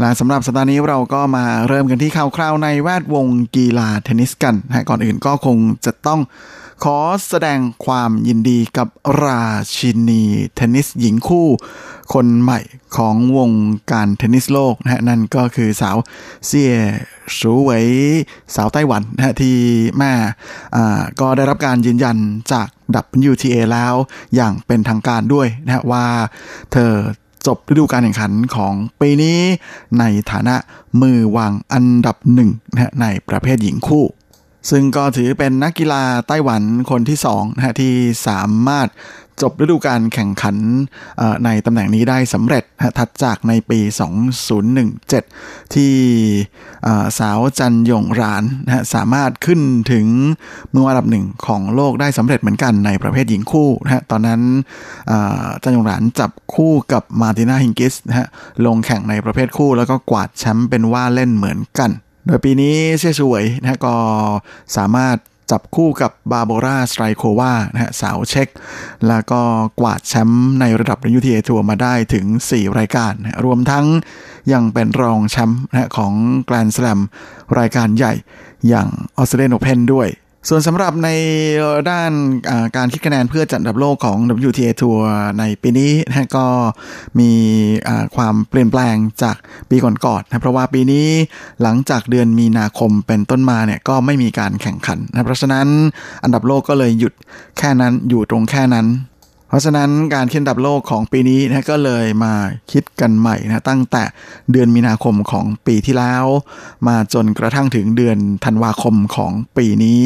และสำหรับสัปดาห์นี้เราก็มาเริ่มกันที่ข่าวคราวในแวดวงกีฬาเทนนิสกันนะก่อนอื่นก็คงจะต้องขอแสดงความยินดีกับราชินีเทนนิสหญิงคู่ คนใหม่ของวงการเทนนิสโลกนะฮะนั่นก็คือสาวเซียสูเวยสาวไต้หวันนะฮะที่แม่ก็ได้รับการยืนยันจาก WTA แล้วอย่างเป็นทางการด้วยนะฮะว่าเธอ จบฤดูการแข่งขันของปีนี้ในฐานะมือวางอันดับหนึ่งนะในประเภทหญิงคู่ ซึ่งก็ถือเป็นนักกีฬาไต้หวันคนที่สองนะที่สามารถ จบฤดูการแข่งขันในตำแหน่งนี้ได้สำเร็จถัดจากในปี 2017 ที่สาวจันยงรานสามารถขึ้นถึงมืออันดับหนึ่งของโลกได้สำเร็จเหมือนกันในประเภทหญิงคู่นะตอนนั้นจันยงรานจับคู่กับมาตินาฮิงกิสนะฮะลงแข่งในประเภทคู่แล้วก็กวาดแชมป์เป็นว่าเล่นเหมือนกัน โดยปีนี้เชี่ยสวยนะก็สามารถ จับคู่กับบาโบราสไตรโควานะฮะสาวเช็ก แล้วก็กวาดแชมป์ในระดับ WTA ทัวร์มาได้ถึง 4 รายการนะรวมทั้งยังเป็นรองแชมป์นะของแกรนด์สแลมรายการใหญ่อย่างออสเตรเลียนโอเพนด้วย ส่วนสำหรับในด้านการคิดคะแนนเพื่อจัดอันดับโลกของ WTA ทัวร์ในปีนี้นะก็มีความเปลี่ยนแปลงจากปีก่อนๆนะเพราะว่าปีนี้หลังจากเดือนมีนาคมเป็นต้นมาเนี่ยก็ไม่มีการแข่งขันนะเพราะฉะนั้นอันดับโลกก็เลยหยุดแค่นั้นอยู่ตรงแค่นั้น เพราะฉะนั้นการคิดอันดับโลกของปีนี้นะก็เลยมาคิดกันใหม่นะตั้งแต่เดือนมีนาคมของปีที่แล้ว มาจนกระทั่งถึงเดือนธันวาคมของปีนี้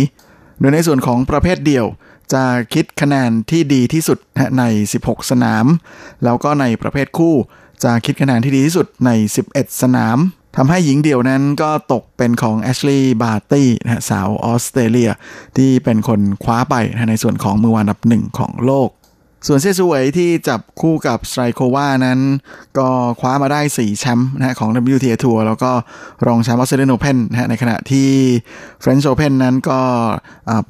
โดยในส่วนของประเภทเดี่ยว จะคิดคะแนนที่ดีที่สุดใน 16 สนาม แล้วก็ในประเภทคู่ จะคิดคะแนนที่ดีที่สุดใน 11 สนามทำให้หญิงเดี่ยวนั้นก็ตกเป็นของแอชลีย์บาร์ตี้สาวออสเตรเลีย ที่เป็นคนคว้าไปในส่วนของมือวันดับหนึ่งของโลก ส่วนเซซูเวยที่จับคู่กับสไตรโควานั้น ก็คว้ามาได้ 4 แชมป์นะของ WTA ทัวร์แล้วก็รองแชมป์ออสเตรเลียนโอเพนนะในขณะที่เฟรนช์โอเพนนั้นก็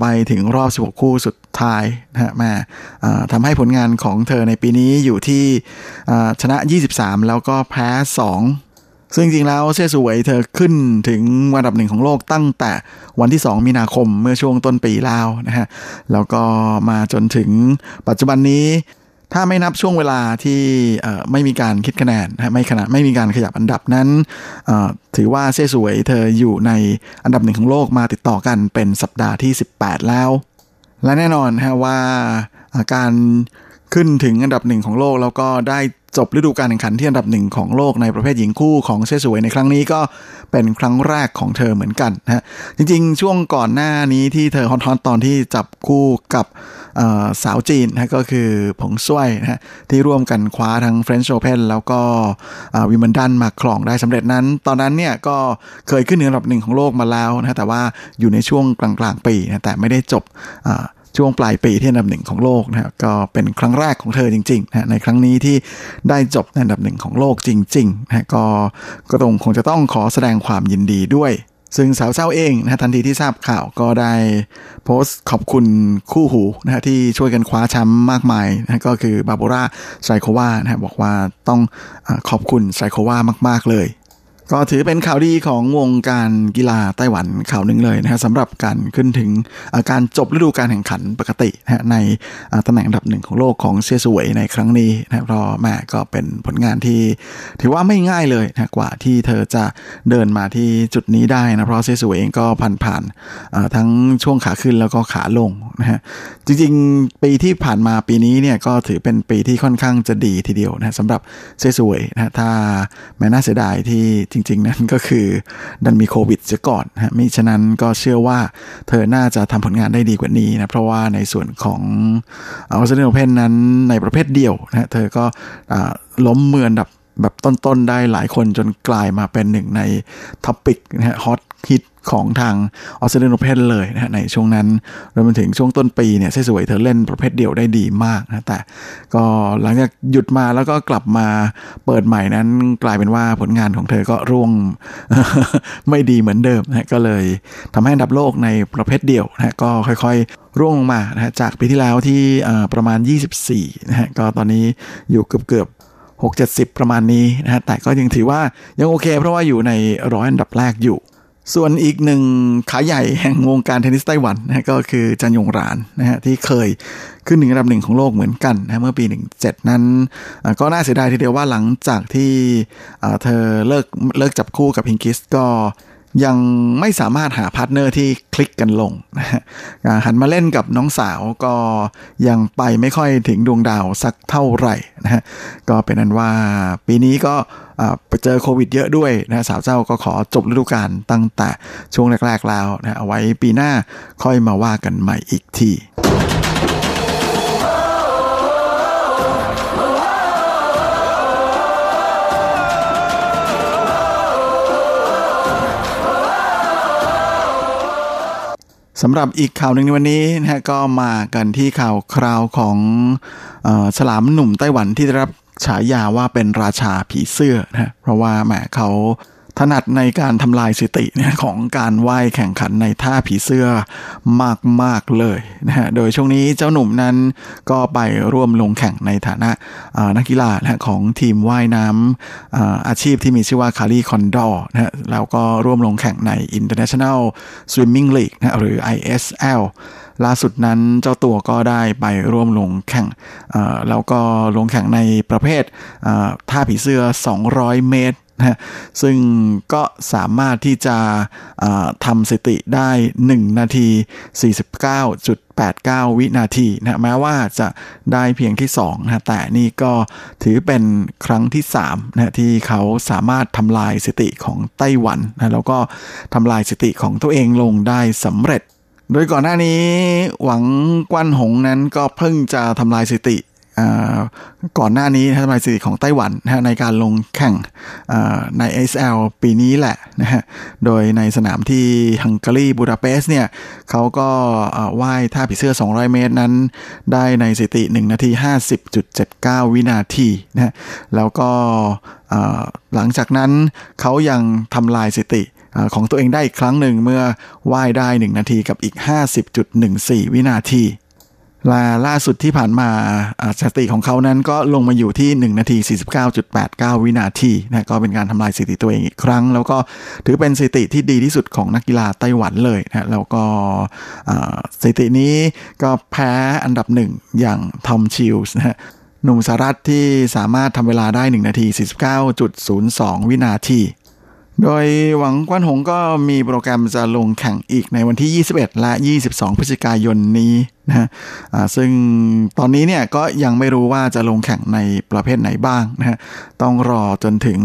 ไปถึงรอบ 16 คู่สุดท้ายนะฮะมาทำให้ผลงานของเธอในปีนี้อยู่ที่ชนะ 23 แล้วก็แพ้ 2 ซึ่งจริงแล้วเซซูเวยเธอขึ้นถึงอันดับหนึ่งของโลกตั้งแต่วันที่ 2 มีนาคมเมื่อช่วงต้นปีแล้วนะฮะ แล้วก็มาจนถึงปัจจุบันนี้ ถ้าไม่นับช่วงเวลาที่ไม่มีการคิดคะแนนไม่ขณะไม่มีการขยับอันดับนั้นถือว่าเซซูเวยเธออยู่ในอันดับหนึ่งของโลกมาติดต่อกันเป็นสัปดาห์ที่ 18 แล้ว และแน่นอนฮะว่าการขึ้นถึงอันดับหนึ่งของโลกแล้วก็ได้ จบฤดูกาลแข่งขันที่อันดับหนึ่งของโลกในประเภทหญิงคู่ของเชสวยในครั้งนี้ก็เป็นครั้งแรกของเธอเหมือนกันนะฮะจริงๆ ช่วงก่อนหน้านี้ที่เธอฮอนๆตอนที่จับคู่กับสาวจีนนะก็คือผงซุยนะฮะที่ร่วมกันคว้าทั้ง French Open แล้วก็วิมเบิลดันมาครองได้สำเร็จนั้น ตอนนั้นเนี่ยก็เคยขึ้นอันดับหนึ่งของโลกมาแล้วนะแต่ว่าอยู่ในช่วงกลางๆปีนะแต่ไม่ได้จบ ช่วงปลายปีที่อันดับหนึ่งของโลกนะก็เป็นครั้งแรกของเธอจริงๆนะในครั้งนี้ที่ได้จบอันดับหนึ่งของโลกจริงๆนะก็ก็ต้องคงจะต้องขอแสดงความยินดีด้วยซึ่งสาวเจ้าเองนะทันทีที่ทราบข่าวก็ได้โพสต์ขอบคุณคู่หูนะฮะที่ช่วยกันคว้าแชมป์มากมายนะก็คือบาโบราไซโควานะฮะบอกว่าต้องอขอบคุณไซโความาก ๆ เลย ก็ถือเป็นข่าวดีของวงการกีฬาไต้หวันข่าวหนึ่งเลยนะฮะสำหรับการขึ้นถึงการจบฤดูการแข่งขันปกตินะในตำแหน่งอันดับหนึ่งของโลกของเซียสวยในครั้งนี้นะเพราะแม่ก็เป็นผลงานที่ถือว่าไม่ง่ายเลยนะกว่าที่เธอจะเดินมาที่จุดนี้ได้นะเพราะเซียสวยเองก็ผ่านผ่านทั้งช่วงขาขึ้นแล้วก็ขาลงนะฮะจริงๆปีที่ผ่านมาปีนี้เนี่ยก็ถือเป็นปีที่ค่อนข้างจะดีทีเดียวนะสำหรับเซียสวยนะถ้าแม้น่าเสียดายที่ริง ๆ นั้นก็คือดันมีโควิดเสียก่อนฮะมิฉะนั้นก็เชื่อว่าเธอน่าจะทำผลงานได้ดีกว่านี้นะ เพราะว่าในส่วนของออสเตรเลียโอเพนนั้นในประเภทเดี่ยวนะเธอก็ล้มมืออันดับแบบต้น ๆ ได้หลายคนจนกลายมาเป็นหนึ่งใน topic นะฮะฮอต ฮิตของทางออสเตรเลียนโอเพนเลยนะในช่วงนั้นรวมไปถึงช่วงต้นปีเนี่ยสวยเธอเล่นประเภทเดี่ยวได้ดีมากนะแต่ก็หลังจากหยุดมาแล้วก็กลับมาเปิดใหม่นั้นกลายเป็นว่าผลงานของเธอก็ร่วงไม่ดีเหมือนเดิมนะก็เลยทำให้อันดับโลกในประเภทเดี่ยวนะก็ค่อยๆ ร่วงลงมานะจากปีที่แล้วที่ประมาณ 24นะฮะก็ตอนนี้อยู่เกือบ6 70 ประมาณนี้นะฮะแต่ก็ยังถือว่ายังโอเค เพราะว่าอยู่ในร้อยอันดับแรกอยู่ ส่วนอีกหนึ่งขาใหญ่แห่งวงการเทนนิสไต้หวันนะก็คือจันยงรานนะฮะที่เคยขึ้นหนึ่งอันดับหนึ่งของโลกเหมือนกันนะเมื่อปี 17 นั้น ก็น่าเสียดายทีเดียวว่าหลังจากที่เธอเลิกเลิกจับคู่กับพิงกิสก็ ยังไม่สามารถหา partner ที่คลิกกันลงนะฮะหันมาเล่นกับน้องสาวก็ยังไปไม่ค่อยถึงดวงดาวสักเท่าไหร่นะฮะก็เป็นอันว่าปีนี้ก็ไปเจอโควิดเยอะด้วยนะสาวเจ้าก็ขอจบฤดูกาลตั้งแต่ช่วงแรก ๆแล้วนะเอาไว้ปีหน้าค่อยมาว่ากันใหม่อีกที สำหรับอีกข่าวหนึ่งในวันนี้นะฮะก็มากันที่ข่าวคราวของอฉลามหนุ่มไต้หวันที่ได้รับฉายาว่าเป็นราชาผีเสื้อนะเพราะว่าแหมเขา ถนัดในการทำลายสติเนี่ยของการว่ายแข่งขันในท่าผีเสื้อมาก ๆ เลยนะฮะโดยช่วงนี้เจ้าหนุ่มนั้นก็ไปร่วมลงแข่งในฐานะนักกีฬานะของทีมว่ายน้ำอาชีพที่มีชื่อว่าคารีคอนดอร์นะฮะแล้วก็ร่วมลงแข่งใน International Swimming League นะหรือ ISL ล่าสุดนั้นเจ้าตัวก็ได้ไปร่วมลงแข่งแล้วก็ลงแข่งในประเภทท่าผีเสื้อ 200 เมตร นะซึ่งก็สามารถที่จะทำสติได้ 1 นาที 49.89 วินาทีนะแม้ว่าจะได้เพียงที่2นะแต่นี่ก็ถือเป็นครั้งที่3นะที่เขาสามารถทำลายสติของไต้หวันนะแล้วก็ทำลายสติของตัวเองลงได้สำเร็จโดยก่อนหน้านี้หวังกวนหงนั้นก็เพิ่งจะทำลายสติ ก่อนหน้านี้ทำลายสถิติของไต้หวันนะในการลงแข่งใน SL ปีนี้แหละนะฮะโดยในสนามที่ฮังการีบูดาเปสต์เนี่ยเขาก็ว่ายท่าผีเสื้อ 200 เมตรนั้น ได้ในสถิติ 1 นาที 50.79 วินาทีนะแล้วก็หลังจากนั้นเขายังทำลายสถิติของตัวเองได้อีกครั้งหนึ่งเมื่อว่ายได้ 1 นาทีกับอีก 50.14 วินาที ละล่าสุดที่ผ่านมาสถิติของเขานั้นก็ลงมาอยู่ที่ 1 นาที 49.89 วินาทีนะก็เป็นการทำลายสถิติตัวเองอีกครั้ง แล้วก็ถือเป็นสถิติที่ดีที่สุดของนักกีฬาไต้หวันเลยนะแล้วก็สถิตินี้ก็แพ้อันดับหนึ่งอย่างทอมชิลส์นะฮะหนุ่มสหรัฐที่สามารถทำเวลาได้ 1 นาที 49.02 วินาที โดยหวังกวนหงก็มีโปรแกรมจะลงแข่งอีกในวันที่ 21 และ 22 พฤศจิกายนนี้นะฮะซึ่งตอนนี้เนี่ยก็ยังไม่รู้ว่าจะลงแข่งในประเภทไหนบ้างนะฮะต้องรอจนถึง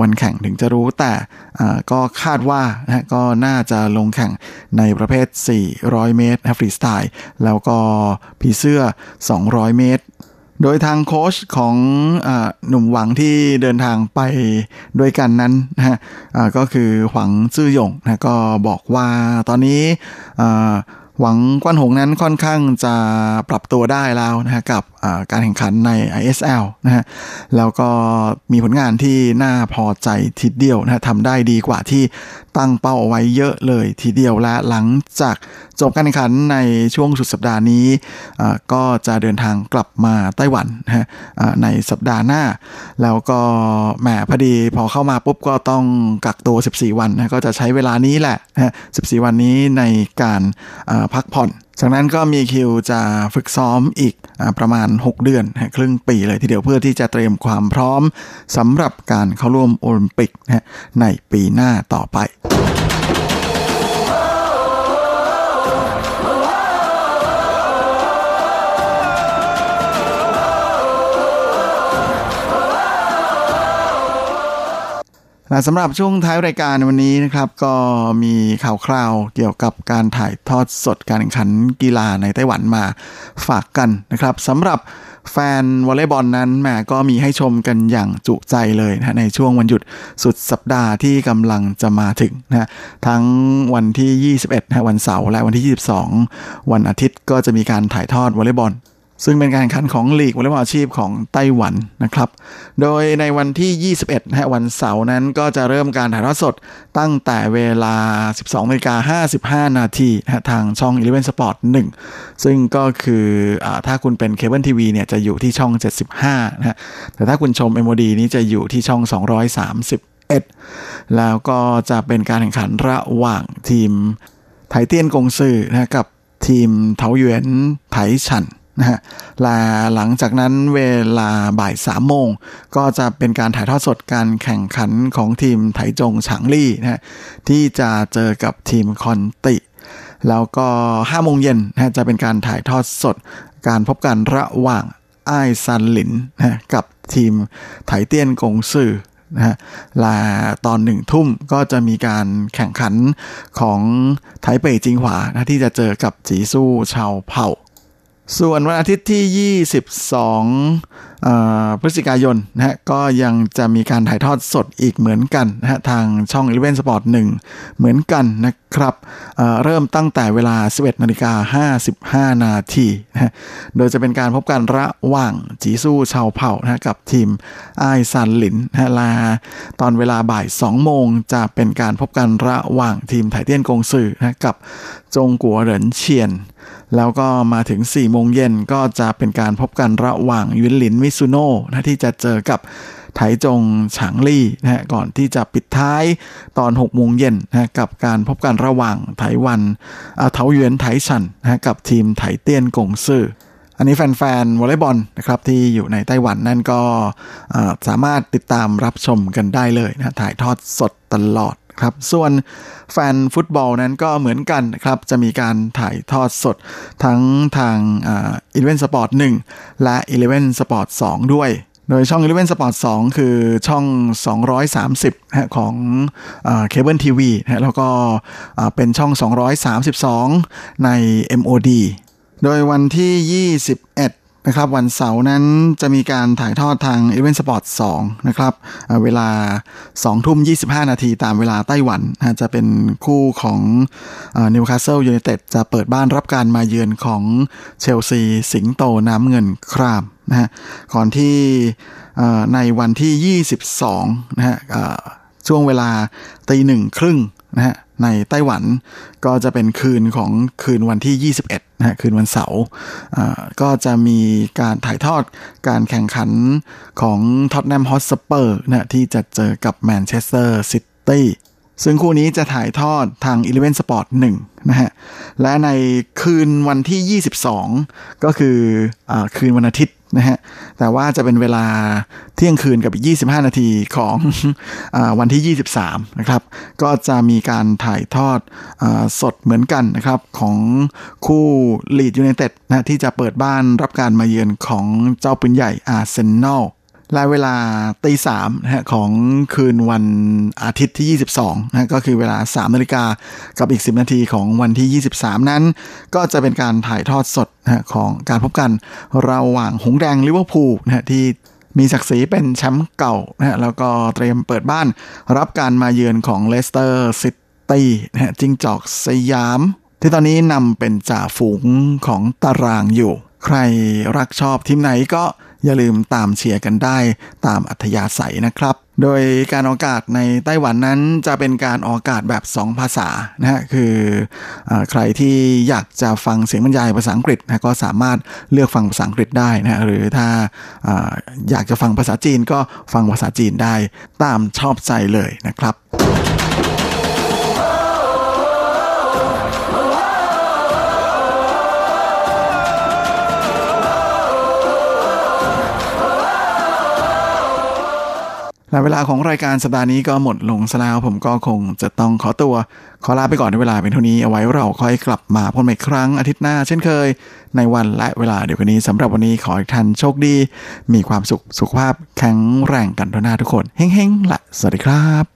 วันแข่งถึงจะรู้แต่ก็คาดว่านะก็น่าจะลงแข่งในประเภท 400 เมตรฟรีสไตล์แล้วก็ผีเสื้อ 200 เมตร โดยทางโค้ชของอหนุ่มหวังที่เดินทางไปด้วยกันนั้นนะฮะก็คือหวังซื่อหยงนะก็บอกว่าตอนนี้หวังกวนหงนั้นค่อนข้างจะปรับตัวได้แล้วนะฮะกับ การแข่งขันใน ISL นะฮะแล้วก็มีผลงานที่น่าพอใจทีเดียวนะฮะทำได้ดีกว่าที่ตั้งเป้าเอาไว้เยอะเลยทีเดียวและหลังจากจบการแข่งขันในช่วงสุดสัปดาห์นี้ก็จะเดินทางกลับมาไต้หวันนะฮะในสัปดาห์หน้า แล้วก็แหมพอดีพอเข้ามาปุ๊บก็ต้องกักตัว 14 วันนะก็จะใช้เวลานี้แหละนะ14 วันนี้ในการพักผ่อน จากนั้นก็มีคิวจะฝึกซ้อมอีกอประมาณ 6 เดือน ครึ่งปีเลยทีเดียวเพื่อที่จะเตรียมความพร้อมสำหรับการเข้าร่วมโอลิมปิกในปีหน้าต่อไป สำหรับช่วงท้ายรายการวันนี้นะครับก็มีข่าวคราวเกี่ยวกับการถ่ายทอดสดการแข่งขันกีฬาในไต้หวันมาฝากกันนะครับสำหรับแฟนวอลเลย์บอลนั้นแหมก็มีให้ชมกันอย่างจุใจเลยนะในช่วงวันหยุดสุดสัปดาห์ที่กำลังจะมาถึงนะทั้งวันที่ 21นะวันเสาร์และวันที่ 22 วันอาทิตย์ก็จะมีการถ่ายทอดวอลเลย์บอล ซึ่งเป็นการแข่งขันของลีกวอลเลย์บอลอาชีพของไต้หวันนะครับ โดยในวันที่ 21นะวันเสาร์นั้นก็จะเริ่มการถ่ายทอดสดตั้งแต่เวลา 12นาฬิกา55 นาทีนะทางช่อง Eleven Sport 1 ซึ่งก็คืออถ้าคุณเป็นเคเบิลทีวีเนี่ยจะอยู่ที่ช่อง 75นะฮะแต่ถ้าคุณชม MOD นี้จะอยู่ที่ช่อง 231 แล้วก็จะเป็นการแข่งขันระหว่างทีมไถเตียนกงซือนะกับทีมเทาหยวนไถฉัน นะฮะลาหลังจากนั้นเวลาบ่ายสามโมง ก็จะเป็นการถ่ายทอดสดการแข่งขันของทีมไถจงฉางลี่นะฮะที่จะเจอกับทีมคอนติ แล้วก็ห้าโมงเย็นนะจะเป็นการถ่ายทอดสด การพบกันระหว่างไอซันหลินนะกับทีมไถเตี้ยนกงซื่อนะฮะลาตอนหนึ่งทุ่มก็จะมีการแข่งขันของไทเปจิงหวานะที่จะเจอกับจีสู้ชาวเผ่า ส่วนวันอาทิตย์ที่ 22พฤศจิกายนนะฮะก็ยังจะมีการถ่ายทอดสดอีกเหมือนกันนะฮะทางช่อง Eleven Sport 1 เหมือนกันนะครับเเริ่มตั้งแต่เวลา 11นาฬิกา55 นาทีนะฮะโดยจะเป็นการพบกันระหว่างจีสู้ชาวเผ่านะกับทีมไอซันหลินนะลาตอนเวลาบ่าย 2 โมงจะเป็นการพบกันระหว่างทีมไถเตี้ยนกงซือนะกับจงกัวเหรินเชียน แล้วก็มาถึง4โมงเย็นก็จะเป็นการพบกันระหว่างยุนหลินมิซุโน่นะที่จะเจอกับไถจงฉางลี่นะฮะก่อนที่จะปิดท้ายตอน6โมงเย็นนะกับการพบกันระหว่างไถวันเทาเยวนไถชันนะกับทีมไถเตี้ยนกงซื่ออันนี้แฟนๆวอลเลย์บอลนะครับที่อยู่ในไต้หวันนั่นก็สามารถติดตามรับชมกันได้เลยนะถ่ายทอดสดตลอด ครับ ส่วนแฟนฟุตบอลนั้นก็เหมือนกันครับ จะมีการถ่ายทอดสดทั้งทาง Eleven Sport 1และ Eleven Sport 2ด้วย โดยช่อง Eleven Sport 2 คือช่อง 230นะของเคเบิลทีวีนะแล้วก็เป็นช่อง 232 ใน MOD โดยวันที่ 21 นะครับวันเสาร์นั้นจะมีการถ่ายทอดทาง e v e n t Sport 2นะครับเวลา2ทุ่ม25 นาทีตามเวลาไต้หวันนะจะเป็นคู่ของนิวคาสเซิลยูไนเต็ดจะเปิดบ้านรับการมาเยือนของเชลซีสิงโตน้ำเงินครามนะฮะก่อนที่ในวันที่ 22นะฮะช่วงเวลาตีหนึ่งครึ่งนะฮะ ในไต้หวันก็จะเป็นคืนของคืนวันที่ 21นะคืนวันเสาร์ก็จะมีการถ่ายทอดการแข่งขันของท็อตแนมฮอตสเปอร์นะที่จะเจอกับแมนเชสเตอร์ซิตี้ซึ่งคู่นี้จะถ่ายทอดทาง Eleven Sport 1 นะฮะ และในคืนวันที่ 22 ก็คือคืนวันอาทิตย์ นะฮะ แต่ว่าจะเป็นเวลาเที่ยงคืนกับอีก 25 นาทีของวันที่ 23 นะครับ ก็จะมีการถ่ายทอดอสดเหมือนกันนะครับ ของคู่ลีดยูไนเต็ดนะที่จะเปิดบ้านรับการมาเยือนของเจ้าปืนใหญ่อาร์เซนอล และเวลาตีสามนะฮะของคืนวันอาทิตย์ที่ 22นะก็คือเวลา 3นาฬิกากับอีก 10 นาทีของวันที่ 23 นั้น ก็จะเป็นการถ่ายทอดสดนะของการพบกันระหว่างหงส์แดงลิเวอร์พูลนะที่มีศักดิ์ศรีเป็นแชมป์เก่านะฮะแล้วก็เตรียมเปิดบ้านรับการมาเยือนของเลสเตอร์ซิตี้นะฮะจิงจอกสยาม ที่ตอนนี้นำเป็นจ่าฝูงของตารางอยู่ ใครรักชอบทีมไหนก็ อย่าลืมตามเชียร์กันได้ตามอัธยาศัยนะครับ โดยการออกอากาศในไต้หวันนั้นจะเป็นการออกอากาศแบบ 2 ภาษานะฮะคืออใครที่อยากจะฟังเสียงบรรยายภาษาอังกฤษนะก็สามารถเลือกฟังภาษาอังกฤษได้นะหรือถ้าออยากจะฟังภาษาจีนก็ฟังภาษาจีนได้ตามชอบใจเลยนะครับ และเวลาของรายการสัปดาห์นี้ก็หมดลงซะแล้ว ผมก็คงจะต้องขอตัว ขอลาไปก่อนในเวลาเป็นเท่านี้เอาไว้เราค่อยกลับมาพบกันอีกครั้งอาทิตย์หน้า เช่นเคย ในวันและเวลาเดียวกันนี้สำหรับวันนี้ขอให้ท่านโชคดี มีความสุขสุขภาพแข็งแรงกันทุกหน้าทุกคนเฮ้งๆละสวัสดีครับ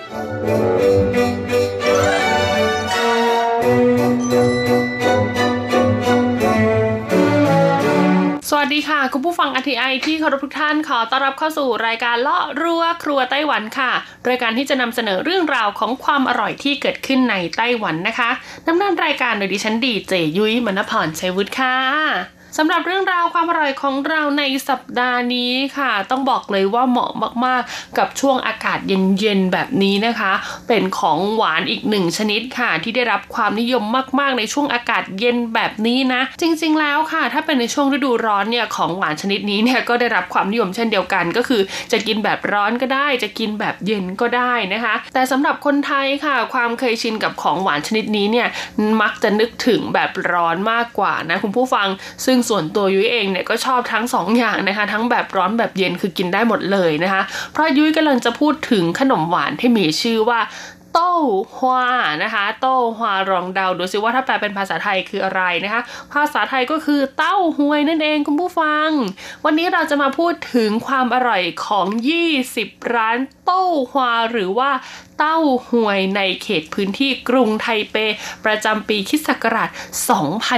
ิ ดีค่ะ คุณผู้ฟังอทีไอที่เคารพทุกท่านขอต้อนรับเข้าสู่รายการเลาะรั้วครัวไต้หวันค่ะ รายการที่จะนำเสนอเรื่องราวของความอร่อยที่เกิดขึ้นในไต้หวันนะคะดำเนินรายการโดยดิฉันดีเจยุ้ยมณพรชัยวุฒิค่ะ สำหรับเรื่องราวความอร่อยของเราในสัปดาห์นี้ค่ะ ต้องบอกเลยว่าเหมาะมากๆ กับช่วงอากาศเย็นๆแบบนี้นะคะ เป็นของหวานอีกหนึ่งชนิดค่ะ ที่ได้รับความนิยมมากๆ ในช่วงอากาศเย็นแบบนี้นะ จริง ๆ แล้วค่ะ ถ้าเป็นในช่วงฤดูร้อนเนี่ยของหวานชนิดนี้เนี่ยก็ได้รับความนิยมเช่นเดียวกัน ก็คือจะกินแบบร้อนก็ได้ จะกินแบบเย็นก็ได้นะคะ แต่สำหรับคนไทยค่ะ ความเคยชินกับของหวานชนิดนี้เนี่ยมักจะนึกถึงแบบร้อนมากกว่านะคุณผู้ฟังซึ่งส่วนตัวยุ้ยเองเนี่ยก็ชอบทั้ง2ออย่างนะคะ ทั้งแบบร้อนแบบเย็นคือกินได้หมดเลยนะคะ เพราะยุ้ยกำลังจะพูดถึงขนมหวานที่มีชื่อว่า โต้ฮวานะคะ โต้ฮวารองเดาดูซิว่าถ้าแปลเป็นภาษาไทยคืออะไรนะคะ ภาษาไทยก็คือเต้าหวยนั่นเองคุณผู้ฟัง วันนี้เราจะมาพูดถึงความอร่อยของ 20 ร้านโต้ฮวาหรือว่าเต้าหวยในเขตพื้นที่กรุงไทเป ประจำปีคิศักราช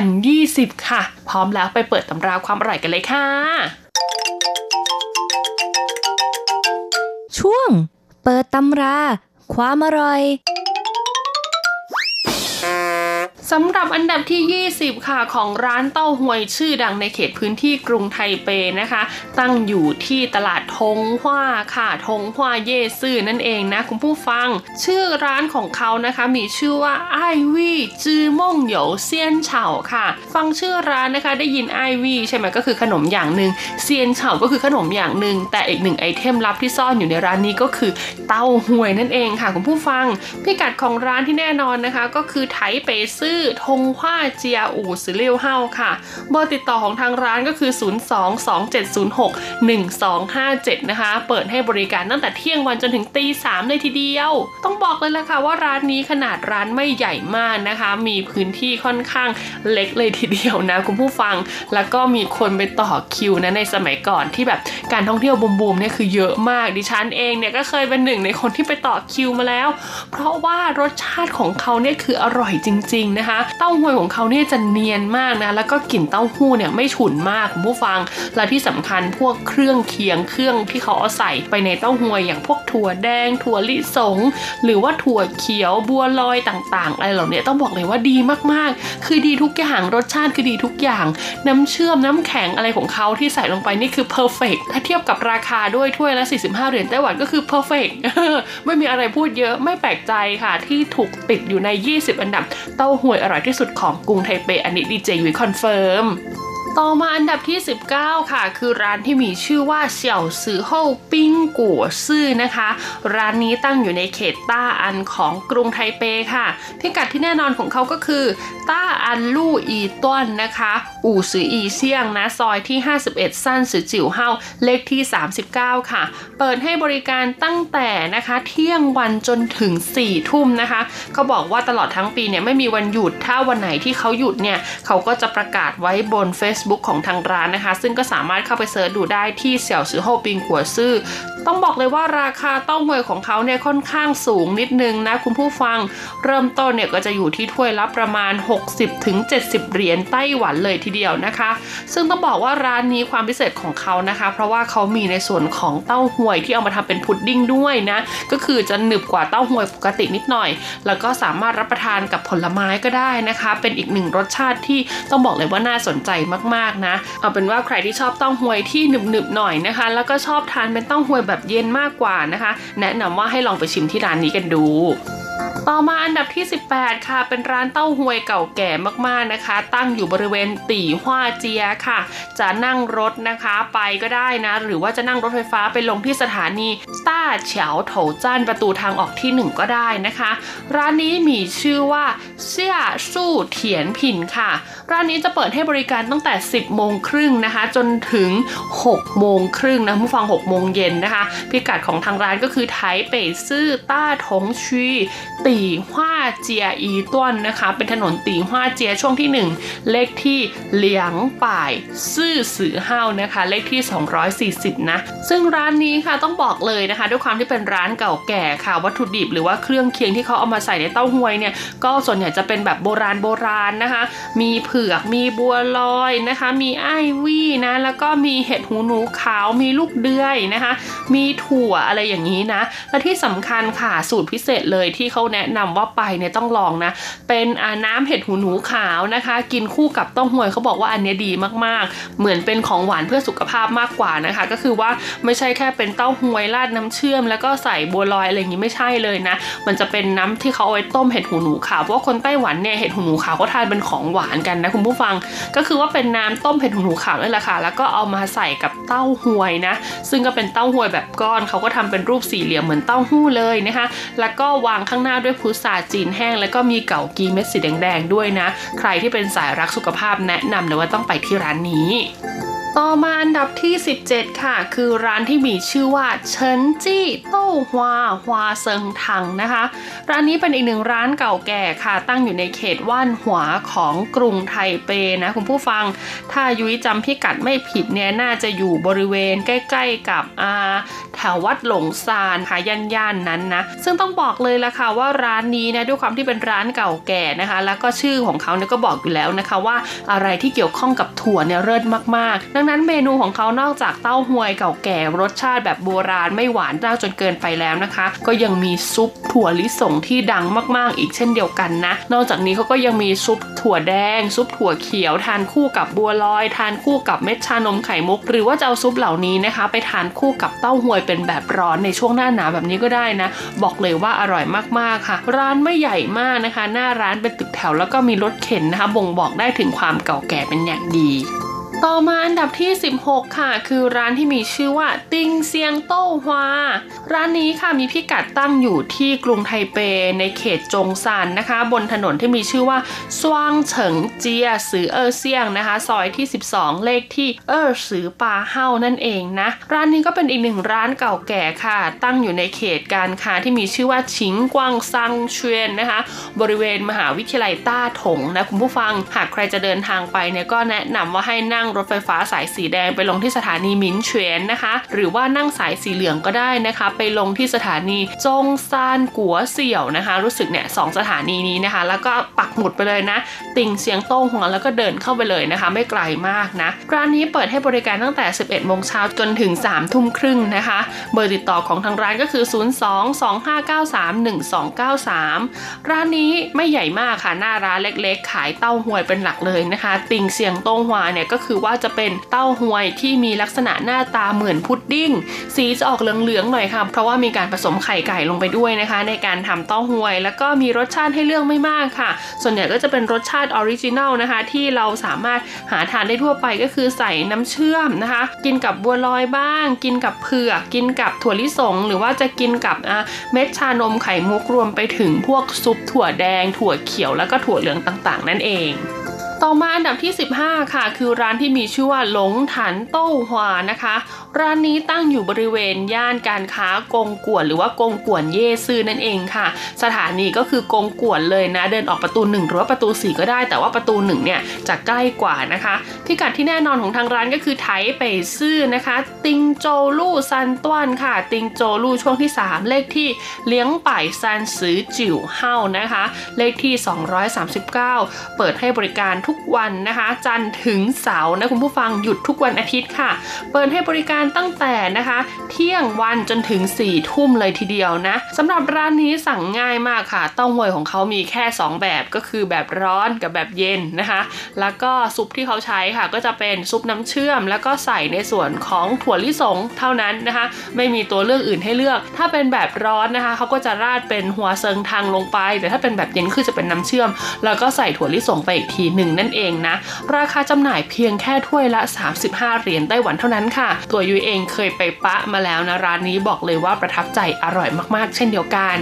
2020 ค่ะ พร้อมแล้วไปเปิดตำราความอร่อยกันเลยค่ะ ช่วง เปิดตำรา ความอร่อย สำหรับอันดับที่ 20 ค่ะของร้านเต้าหวยชื่อดังในเขตพื้นที่กรุงไทเปนะคะ ตั้งอยู่ที่ตลาดทงฮวาค่ะทงฮวาเยซื่อนั่นเองนะคุณผู้ฟัง ชื่อร้านของเขานะคะมีชื่อว่าไอวี่จือม่งเหยวเซียนเฉาค่ะ ฟังชื่อร้านนะคะได้ยินไอวี่ใช่ไหมก็คือขนมอย่างหนึ่งเซียนเฉาก็คือขนมอย่างหนึ่งแต่อีกหนึ่งไอเทมลับที่ซ่อนอยู่ในร้านนี้ก็คือเต้าหวยนั่นเองค่ะคุณผู้ฟัง พิกัดของร้านที่แน่นอนนะคะ ก็คือไทเปซื่อทงฮวาเจียอู่สือเลียวเฮาค่ะ เบอร์ติดต่อของทางร้านก็คือ 0227061257 นะคะ เปิดให้บริการตั้งแต่เที่ยงวันจนถึงตีสามเลยทีเดียว ต้องบอกเลยละค่ะว่าร้านนี้ขนาดร้านไม่ใหญ่มากนะคะ มีพื้นที่ค่อนข้างเล็กเลยทีเดียวนะคุณผู้ฟัง แล้วก็มีคนไปต่อคิวนะในสมัยก่อนที่แบบการท่องเที่ยวบูมๆเนี่ยคือเยอะมากดิฉันเองเนี่ยก็เคยเป็นหนึ่งในคนที่ไปต่อคิวมาแล้ว เพราะว่ารสชาติของเขาเนี่ยคืออร่อยจริง ๆนะคะเต้าหวยของเขาเนี่ยจะเนียนมากนะ แล้วก็กลิ่นเต้าหู้เนี่ยไม่ฉุนมากคุณผู้ฟัง และที่สำคัญพวกเครื่องเคียงเครื่องที่เขาเอาใส่ไปในเต้าหวยอย่างพวกถั่วแดง ถั่วลิสง หรือว่าถั่วเขียวบัวลอยต่างๆอะไรเหล่านี้ต้องบอกเลยว่าดีมากๆ คือดีทุกอย่างรสชาติคือดีทุกอย่าง น้ำเชื่อมน้ำแข็งอะไรของเขาที่ใส่ลงไปนี่คือ perfect ถ้าเทียบกับราคาด้วยถ้วยละ 45 เหรียญไต้หวันก็คือ perfect ไม่มีอะไรพูดเยอะไม่แปลกใจค่ะที่ถูกติดอยู่ใน 20 อันดับเต้าหวยอร่อยที่สุดของกรุงไทเปอันนี้ดีเจยุ้ย confirm ต่อมาอันดับที่ 19 ค่ะ คือร้านที่มีชื่อว่าเสี่ยวซือเฮาปิ้งกัวซื่อนะคะ ร้านนี้ตั้งอยู่ในเขตต้าอันของกรุงไทเปค่ะ พิกัดที่แน่นอนของเขาก็คือ 大安路一段 นะคะ 五十一巷 นะซอยที่ 51 三十九號 เลขที่ 39 ค่ะ เปิดให้บริการตั้งแต่นะคะเที่ยงวันจนถึง 4 ทุ่มนะคะ เขาบอกว่าตลอดทั้งปีเนี่ยไม่มีวันหยุดถ้าวันไหนที่เขาหยุดเนี่ยเขาก็จะประกาศไว้บน Facebook ของทางร้านนะคะ ซึ่งก็สามารถเข้าไป search ดูได้ที่เสี่ยวซือโฮปิงกัวซื่อ ต้องบอกเลยว่าราคาเต้าหวยของเขาเนี่ยค่อนข้างสูงนิดนึงนะคุณผู้ฟังเริ่มต้นเนี่ยก็จะอยู่ที่ถ้วยละประมาณ 60-70ถึงเหรียญไต้หวันเลยทีเดียวนะคะ ซึ่งต้องบอกว่าร้านนี้ความพิเศษของเขานะคะ เพราะว่าเขามีในส่วนของเต้าหวยที่เอามาทำเป็นพุดดิ้งด้วยนะก็คือจะหนึบกว่าเต้าหวยปกตินิดหน่อย แล้วก็สามารถรับประทานกับผลไม้ก็ได้นะคะ เป็นอีกหนึ่งรสชาติที่ต้องบอกเลยว่าน่าสนใจมากๆนะ เอาเป็นว่าใครที่ชอบเต้าหวยที่หนึบๆหน่อยนะคะ แล้วก็ชอบทานเป็นเต้าหวยแบบเย็นมากกว่านะคะ แนะนำว่าให้ลองไปชิมที่ร้านนี้กันดูต่อมาอันดับที่ 18 ค่ะ เป็นร้านเต้าหวยเก่าแก่มากๆนะคะ ตั้งอยู่บริเวณตีฮวาเจียค่ะ จะนั่งรถนะคะไปก็ได้นะ หรือว่าจะนั่งรถไฟฟ้าไปลงที่สถานีต้าเฉียวโถจ้านประตูทางออกที่ 1 ก็ได้นะคะ ร้านนี้มีชื่อว่าเซี่ยสู้เถียนผินค่ะร้านนี้จะเปิดให้บริการตั้งแต่ 10 โมงครึ่งนะคะ จนถึง 6 โมงครึ่งนะผู้ฟัง 6 โมงเย็นนะคะ พิกัดของทางร้านก็คือไทเป่ซื่อต้าถงชีตีฮวาเจียอีต้วนนะคะ เป็นถนนตีฮวาเจียช่วงที่ 1 เลขที่เหลียงป่ายซื่อสือห้านะคะ เลขที่ 240 นะ ซึ่งร้านนี้ค่ะต้องบอกเลยนะคะ ด้วยความที่เป็นร้านเก่าแก่ค่ะวัตถุดิบหรือว่าเครื่องเคียงที่เขาเอามาใส่ในเต้าหวยเนี่ยก็ส่วนใหญ่จะเป็นแบบโบราณโบราณนะคะ มีเผือก มีบัวลอยนะคะ มีไอวี่นะ แล้วก็มีเห็ดหูหนูขาว มีลูกเดือยนะคะ มีถั่วอะไรอย่างนี้นะ และที่สำคัญค่ะสูตรพิเศษเลยที่เขาแนะนำว่าไปเนี่ยต้องลองนะ เป็นน้ำเห็ดหูหนูขาวนะคะ กินคู่กับเต้าหวยเขาบอกว่าอันนี้ดีมากๆ เหมือนเป็นของหวานเพื่อสุขภาพมากกว่านะคะ ก็คือว่าไม่ใช่แค่เป็นเต้าหวยราดน้ำเชื่อม แล้วก็ใส่บัวลอยอะไรอย่างนี้ไม่ใช่เลยนะ มันจะเป็นน้ำที่เขาเอาไว้ต้มเห็ดหูหนูขาวเพราะว่าคนไต้หวันเนี่ยเห็ดหูหนูขาวเขาทานเป็นของหวานกันนะคุณผู้ฟังก็คือว่าเป็นน้ำต้มเผ็ดหูหนูขาวนั่แหละค่ะแล้วก็เอามาใส่กับเต้าหวยนะ ซึ่งก็เป็นเต้าหวยแบบก้อนเขาก็ทำเป็นรูปสี่เหลี่ยมเหมือนเต้าหู้เลยนะคะแล้วก็วางข้างหน้าด้วยพุทราจีนแห้ง แล้วก็มีเก่ากีเม็ดสีแดงๆด้วยนะ ใครที่เป็นสายรักสุขภาพแนะนำเลยว่าต้องไปที่ร้านนี้ ต่อมาอันดับที่ 17 ค่ะ คือร้านที่มีชื่อว่าเฉินจี้โต้ฮวาฮวาเซิงถังนะคะ ร้านนี้เป็นอีกหนึ่งร้านเก่าแก่ค่ะ ตั้งอยู่ในเขตว่านหัวของกรุงไทเปนะคุณผู้ฟัง ถ้ายุ้ยจำพิกัดไม่ผิดเนี่ยน่าจะอยู่บริเวณใกล้ๆกับอาแถววัดหลงซานค่ะย่านๆนั้นนะ ซึ่งต้องบอกเลยละค่ะว่าร้านนี้นะด้วยความที่เป็นร้านเก่าแก่นะคะ แล้วก็ชื่อของเขาเนี่ยก็บอกอยู่แล้วนะคะว่าอะไรที่เกี่ยวข้องกับถั่วเนี่ยเลิศมากๆดังนั้นเมนูของเขานอกจากเต้าหวยเก่าแก่รสชาติแบบโบราณไม่หวานเจ้าจนเกินไปแล้วนะคะ ก็ยังมีซุปถั่วลิสงที่ดังมากๆ อีกเช่นเดียวกันนะ นอกจากนี้เขาก็ยังมีซุปถั่วแดง ซุปถั่วเขียว ทานคู่กับบัวลอย ทานคู่กับเม็ดชานมไข่มุก หรือว่าจะเอาซุปเหล่านี้นะคะ ไปทานคู่กับเต้าหวยเป็นแบบร้อนในช่วงหน้าหนาวแบบนี้ก็ได้นะ บอกเลยว่าอร่อยมากๆค่ะ ร้านไม่ใหญ่มากนะคะ หน้าร้านเป็นตึกแถวแล้วก็มีรถเข็นนะคะ บ่งบอกได้ถึงความเก่าแก่เป็นอย่างดี ต่อมาอันดับที่ 16 ค่ะ คือร้านที่มีชื่อว่า ติงเซียงโต้ฮวา ร้านนี้ค่ะมีพิกัดตั้งอยู่ที่กรุงไทเปในเขตจงซานนะคะ บนถนนที่มีชื่อว่าสว่างเฉิงเจียสือเออเซียงนะคะ ซอยที่ 12 เลขที่เออสือปาเฮานั่นเองนะ ร้านนี้ก็เป็นอีกหนึ่งร้านเก่าแก่ค่ะ ตั้งอยู่ในเขตการค้าที่มีชื่อว่าชิงกวางซังเชวียนนะคะ บริเวณมหาวิทยาลัยต้าถงนะคุณผู้ฟัง หากใครจะเดินทางไปเนี่ยก็แนะนำว่าให้นั่งรถไฟฟ้าสายสีแดงไปลงที่สถานีมินเฉวนนะคะ หรือว่านั่งสายสีเหลืองก็ได้นะคะ ไปลงที่สถานีจงซานกัวเสี่ยวนะคะ รู้สึกเนี่ยสองสถานีนี้นะคะ แล้วก็ปักหมุดไปเลยนะ ติ่งเสียงโต้งหัวแล้วก็เดินเข้าไปเลยนะคะ ไม่ไกลมากนะร้านนี้เปิดให้บริการตั้งแต่ 11โมงเช้าจนถึง3ทุ่มครึ่งนะคะ เบอร์ติดต่อของทางร้านก็คือ 02-2593-1293 ร้านนี้ไม่ใหญ่มากค่ะหน้าร้านเล็กๆ ขายเต้าหวยเป็นหลักเลยนะคะ ติ่งเสียงโต้งหวาเนี่ยก็คือว่าจะเป็นเต้าหวยที่มีลักษณะหน้าตาเหมือนพุดดิ้ง สีจะออกเหลืองๆหน่อยค่ะ เพราะว่ามีการผสมไข่ไก่ลงไปด้วยนะคะ ในการทำเต้าหวย แล้วก็มีรสชาติให้เลือกไม่มากค่ะ ส่วนใหญ่ก็จะเป็นรสชาติ original นะคะ ที่เราสามารถหาทานได้ทั่วไปก็คือใส่น้ำเชื่อมนะคะ กินกับบัวลอยบ้าง กินกับเผือกกินกับถั่วลิสง หรือว่าจะกินกับเม็ดชานมไข่มุกรวมไปถึงพวกซุปถั่วแดง ถั่วเขียวแล้วก็ถั่วเหลืองต่างๆ นั่นเอง ต่อมาอันดับที่ 15 ค่ะ คือร้านที่มีชื่อว่าหลงถันโต้หวานะคะ ร้านนี้ตั้งอยู่บริเวณย่านการค้ากงกวนหรือว่ากงกวนเย่ซื่อนั่นเองค่ะ สถานีก็คือกงกวนเลยนะ เดินออกประตู1หรือว่าประตู 4 ก็ได้ แต่ว่าประตู1เนี่ยจะใกล้กว่านะคะ พิกัดที่แน่นอนของทางร้านก็คือไทเปซื่อนะคะ ติงโจลู่ซันต้วนค่ะ ติงโจลู่ช่วงที่ 3 เลขที่เลี้ยงป่ายซันซือจิ๋วเฮานะคะ เลขที่ 239 เปิดให้บริการทุกวันนะคะ จันทร์ถึงเสาร์นะคุณผู้ฟังหยุดทุกวันอาทิตย์ค่ะ เปิดให้บริการตั้งแต่นะคะ เที่ยงวันจนถึง4ี่ทุ่มเลยทีเดียวนะสำหรับร้านนี้สั่งง่ายมากค่ะ เต้าหวยของเขามีแค่ 2 แบบก็คือแบบร้อนกับแบบเย็นนะคะ แล้วก็ซุปที่เขาใช้ค่ะ ก็จะเป็นซุปน้ำเชื่อม แล้วก็ใส่ในส่วนของถั่วลิสงเท่านั้นนะคะ ไม่มีตัวเลือกอื่นให้เลือก ถ้าเป็นแบบร้อนนะคะเขาก็จะราดเป็นหัวเซิงทางลงไป แต่ถ้าเป็นแบบเย็นคือจะเป็นน้ำเชื่อม แล้วก็ใส่ถั่วลิสงไปอีกทีหนึ่งนั่นเองนะราคาจำหน่ายเพียงแค่ถ้วยละ 35 เหรียญไต้หวันเท่านั้นค่ะตัวยยเองเคยไปปะมาแล้วนะร้านนี้บอกเลยว่าประทับใจอร่อยมากๆ เช่นเดียวกัน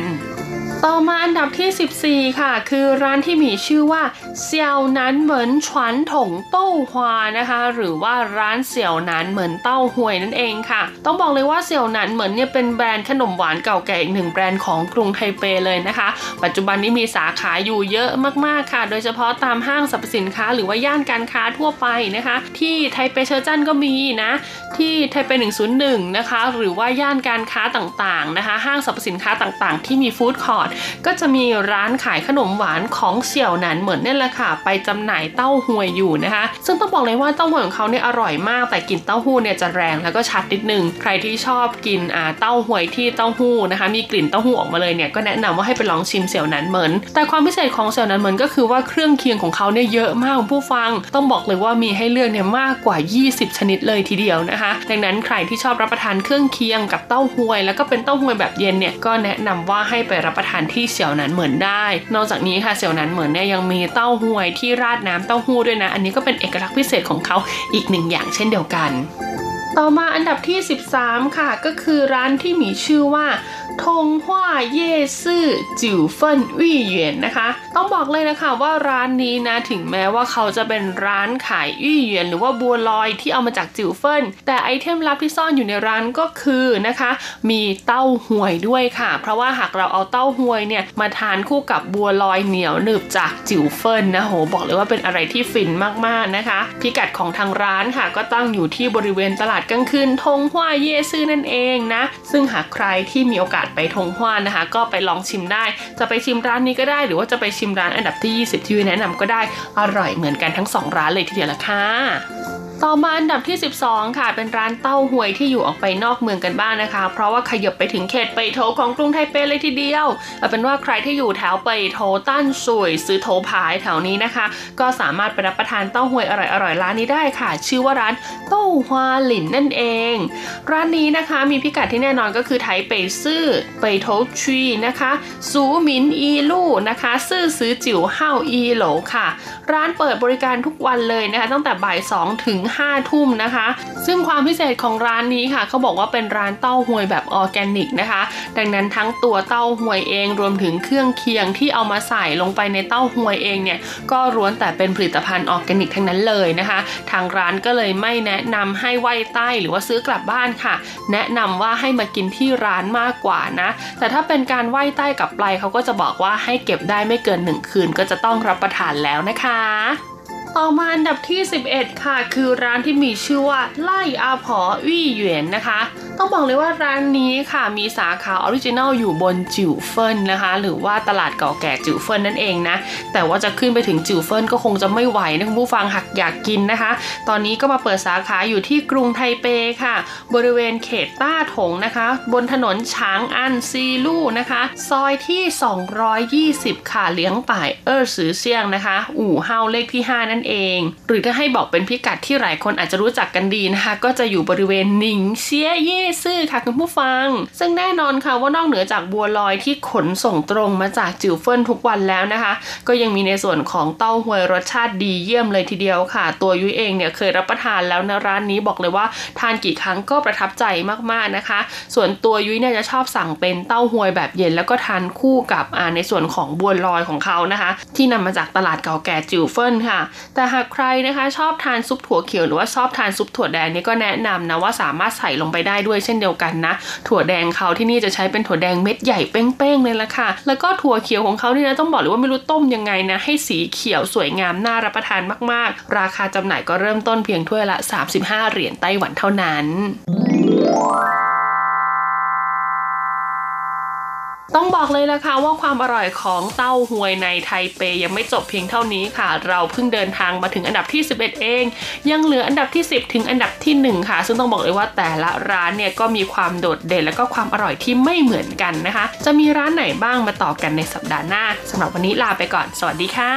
ต่อมาอันดับที่ 14 ค่ะ คือร้านที่มีชื่อว่าเซียวนั้นเหมือนฉวนถงเต้าหวานะคะ หรือว่าร้านเสี่ยวนั้นเหมือนเต้าหวยนั่นเองค่ะ ต้องบอกเลยว่าเสี่ยวนั้นเหมือนเนี่ยเป็นแบรนด์ขนมหวานเก่าแก่อีกหนึ่งแบรนด์ของกรุงไทเปเลยนะคะ ปัจจุบันนี้มีสาขาอยู่เยอะมากๆค่ะ โดยเฉพาะตามห้างสรรพสินค้า หรือว่าย่านการค้าทั่วไปนะคะ ที่ไทเปเชอร์จันก็มีนะที่ไทเป 101 นะคะ หรือว่าย่านการค้าต่างๆนะคะ ห้างสรรพสินค้าต่างๆ ที่มี food court ก็จะมีร้านขายขนมหวานของเสี่ยวหนันเหมือนนี่แหละค่ะ ไปจำหน่ายเต้าหวยอยู่นะคะ ซึ่งต้องบอกเลยว่าเต้าหวยของเขาเนี่ยอร่อยมากแต่กลิ่นเต้าหู้เนี่ยจะแรงแล้วก็ชัดนิดนึง ใครที่ชอบกินอ่าเต้าหวยที่เต้าหู้นะคะ มีกลิ่นเต้าหู้ออกมาเลยเนี่ยก็แนะนำว่าให้ไปลองชิมเสี่ยวหนันเหมือน แต่ความพิเศษของเสี่ยวหนันเหมือนก็คือว่าเครื่องเคียงของเขาเนี่ยเยอะมากผู้ฟัง ต้องบอกเลยว่ามีให้เลือกเนี่ยมากกว่า 20 ชนิดเลยทีเดียวนะคะ ดังนั้นใครที่ชอบรับประทานเครื่องเคียงกับเต้าหวย แล้วก็เป็นเต้าหวยแบบเย็นเนี่ยก็แนะนำว่าให้ไปรับประทานที่เสี่ยวนั้นเหมือนได้ นอกจากนี้ค่ะเสี่ยวนั้นเหมือนเนี่ยยังมีเต้าหวยที่ราดน้ำเต้าหู้ด้วยนะ อันนี้ก็เป็นเอกลักษณ์พิเศษของเขาอีกหนึ่งอย่างเช่นเดียวกัน ต่อมาอันดับที่ 13 ค่ะ ก็คือร้านที่มีชื่อว่า ทงฮวาเย่ซื่อจิ๋วเฟินวี่เหวียนนะคะ ต้องบอกเลยนะคะว่าร้านนี้นะถึงแม้ว่าเขาจะเป็นร้านขาย 芋圓 หรือว่าบัวลอยที่เอามาจากจิ๋วเฟินแต่ item ลับที่ซ่อนอยู่ในร้านก็คือนะคะ มีเต้าหวยด้วยค่ะ เพราะว่าหากเราเอาเต้าหวยเนี่ยมาทานคู่กับบัวลอยเหนียวหนึบจากจิ๋วเฟินนะโหบอกเลยว่าเป็นอะไรที่ฟินมากๆนะคะ พิกัดของทางร้านค่ะ ก็ตั้งอยู่ที่บริเวณตลาดกลางคืนทงฮวาเย่ซื่อนั่นเองนะซึ่งหากใครที่มีโอกาสไปทงฮวานนะคะ ก็ไปลองชิมได้ จะไปชิมร้านนี้ก็ได้ หรือว่าจะไปชิมร้านอันดับที่ 20 ที่วิแนะนำก็ได้อร่อยเหมือนกันทั้ง 2 ร้านเลยทีเดียวละค่ะ ต่อมาอันดับที่ 12 ค่ะ เป็นร้านเต้าหวยที่อยู่ออกไปนอกเมืองกันบ้างนะคะ เพราะว่าขยับไปถึงเขตไปโถของกรุงไทเปเลยทีเดียวเอาเป็นว่าใครที่อยู่แถวไปโถตั้นสวยซื้อโถผายแถวนี้นะคะ ก็สามารถไปรับประทานเต้าหวยอร่อยๆร้านนี้ได้ค่ะ ชื่อว่าร้านเต้าฮวาหลินนั่นเอง ร้านนี้นะคะมีพิกัดที่แน่นอนก็คือไทเปซื่อไปโถชีนะคะซูมินอีลู่นะคะ ซื่อซื้อจิ๋วห้าอีโหลค่ะร้านเปิดบริการทุกวันเลยนะคะ ตั้งแต่บ่าย2ถึง5ทุ่มนะคะ ซึ่งความพิเศษของร้านนี้ค่ะเขาบอกว่าเป็นร้านเต้าหวยแบบออร์แกนิกนะคะ ดังนั้นทั้งตัวเต้าหวยเองรวมถึงเครื่องเคียงที่เอามาใส่ลงไปในเต้าหวยเองเนี่ยก็ล้วนแต่เป็นผลิตภัณฑ์ออร์แกนิกทั้งนั้นเลยนะคะ ทางร้านก็เลยไม่แนะนำให้ 外帶 หรือว่าซื้อกลับบ้านค่ะ แนะนำว่าให้มากินที่ร้านมากกว่านะ แต่ถ้าเป็นการไหว้ใต้กับปลายเขาก็จะบอกว่าให้เก็บได้ไม่เกินหนึ่งคืนก็จะต้องรับประทานแล้วนะคะ ต่อมาอันดับที่ 11 ค่ะ คือร้านที่มีชื่อว่าไล่อาผอวี่เหวียนนะคะ ต้องบอกเลยว่าร้านนี้ค่ะมีสาขา original อยู่บนจิวเฟินนะคะ หรือว่าตลาดเก่าแก่จิวเฟินนั่นเองนะ แต่ว่าจะขึ้นไปถึงจิวเฟินก็คงจะไม่ไหวนะคุณผู้ฟังหากอยากกินนะคะ ตอนนี้ก็มาเปิดสาขาอยู่ที่กรุงไทเปค่ะ บริเวณเขตต้าถงนะคะ บนถนนช้างอันซีลู่นะคะ ซอยที่ 220 ค่ะเลี้ยงป่ายเออสือเซียงนะคะ อู่เฮาเลขที่ 5 นั่นเอง หรือถ้าให้บอกเป็นพิกัดที่หลายคนอาจจะรู้จักกันดีนะคะ ก็จะอยู่บริเวณหนิงเซียเย่ซื่อค่ะคุณผู้ฟัง ซึ่งแน่นอนค่ะว่านอกเหนือจากบัวลอยที่ขนส่งตรงมาจากจิวเฟินทุกวันแล้วนะคะ ก็ยังมีในส่วนของเต้าหวยรสชาติดีเยี่ยมเลยทีเดียวค่ะ ตัวยุ้ยเองเนี่ยเคยรับประทานแล้วนะร้านนี้บอกเลยว่าทานกี่ครั้งก็ประทับใจมากๆนะคะ ส่วนตัวยุ้ยเนี่ยจะชอบสั่งเป็นเต้าหวยแบบเย็นแล้วก็ทานคู่กับในส่วนของบัวลอยของเขานะคะ ที่นำมาจากตลาดเก่าแก่จิวเฟินค่ะแต่หากใครนะคะชอบทานซุปถั่วเขียวหรือว่าชอบทานซุปถั่วแดงนี่ก็แนะนำนะว่าสามารถใส่ลงไปได้ด้วยเช่นเดียวกันนะ ถั่วแดงเขาที่นี่จะใช้เป็นถั่วแดงเม็ดใหญ่เป้งๆเลยละค่ะ แล้วก็ถั่วเขียวของเขาเนี่ยนะต้องบอกเลยว่าไม่รู้ต้มยังไงนะให้สีเขียวสวยงามน่ารับประทานมากๆ ราคาจำหน่ายก็เริ่มต้นเพียงถ้วยละ 35 เหรียญไต้หวันเท่านั้น ต้องบอกเลยนะคะว่าความอร่อยของเต้าหวยในไทเปยังไม่จบเพียงเท่านี้ค่ะ เราเพิ่งเดินทางมาถึงอันดับที่ 11 เอง ยังเหลืออันดับที่ 10 ถึงอันดับที่ 1 ค่ะ ซึ่งต้องบอกเลยว่าแต่ละร้านเนี่ยก็มีความโดดเด่นและก็ความอร่อยที่ไม่เหมือนกันนะคะ จะมีร้านไหนบ้างมาต่อกันในสัปดาห์หน้าสำหรับวันนี้ลาไปก่อน สวัสดีค่ะ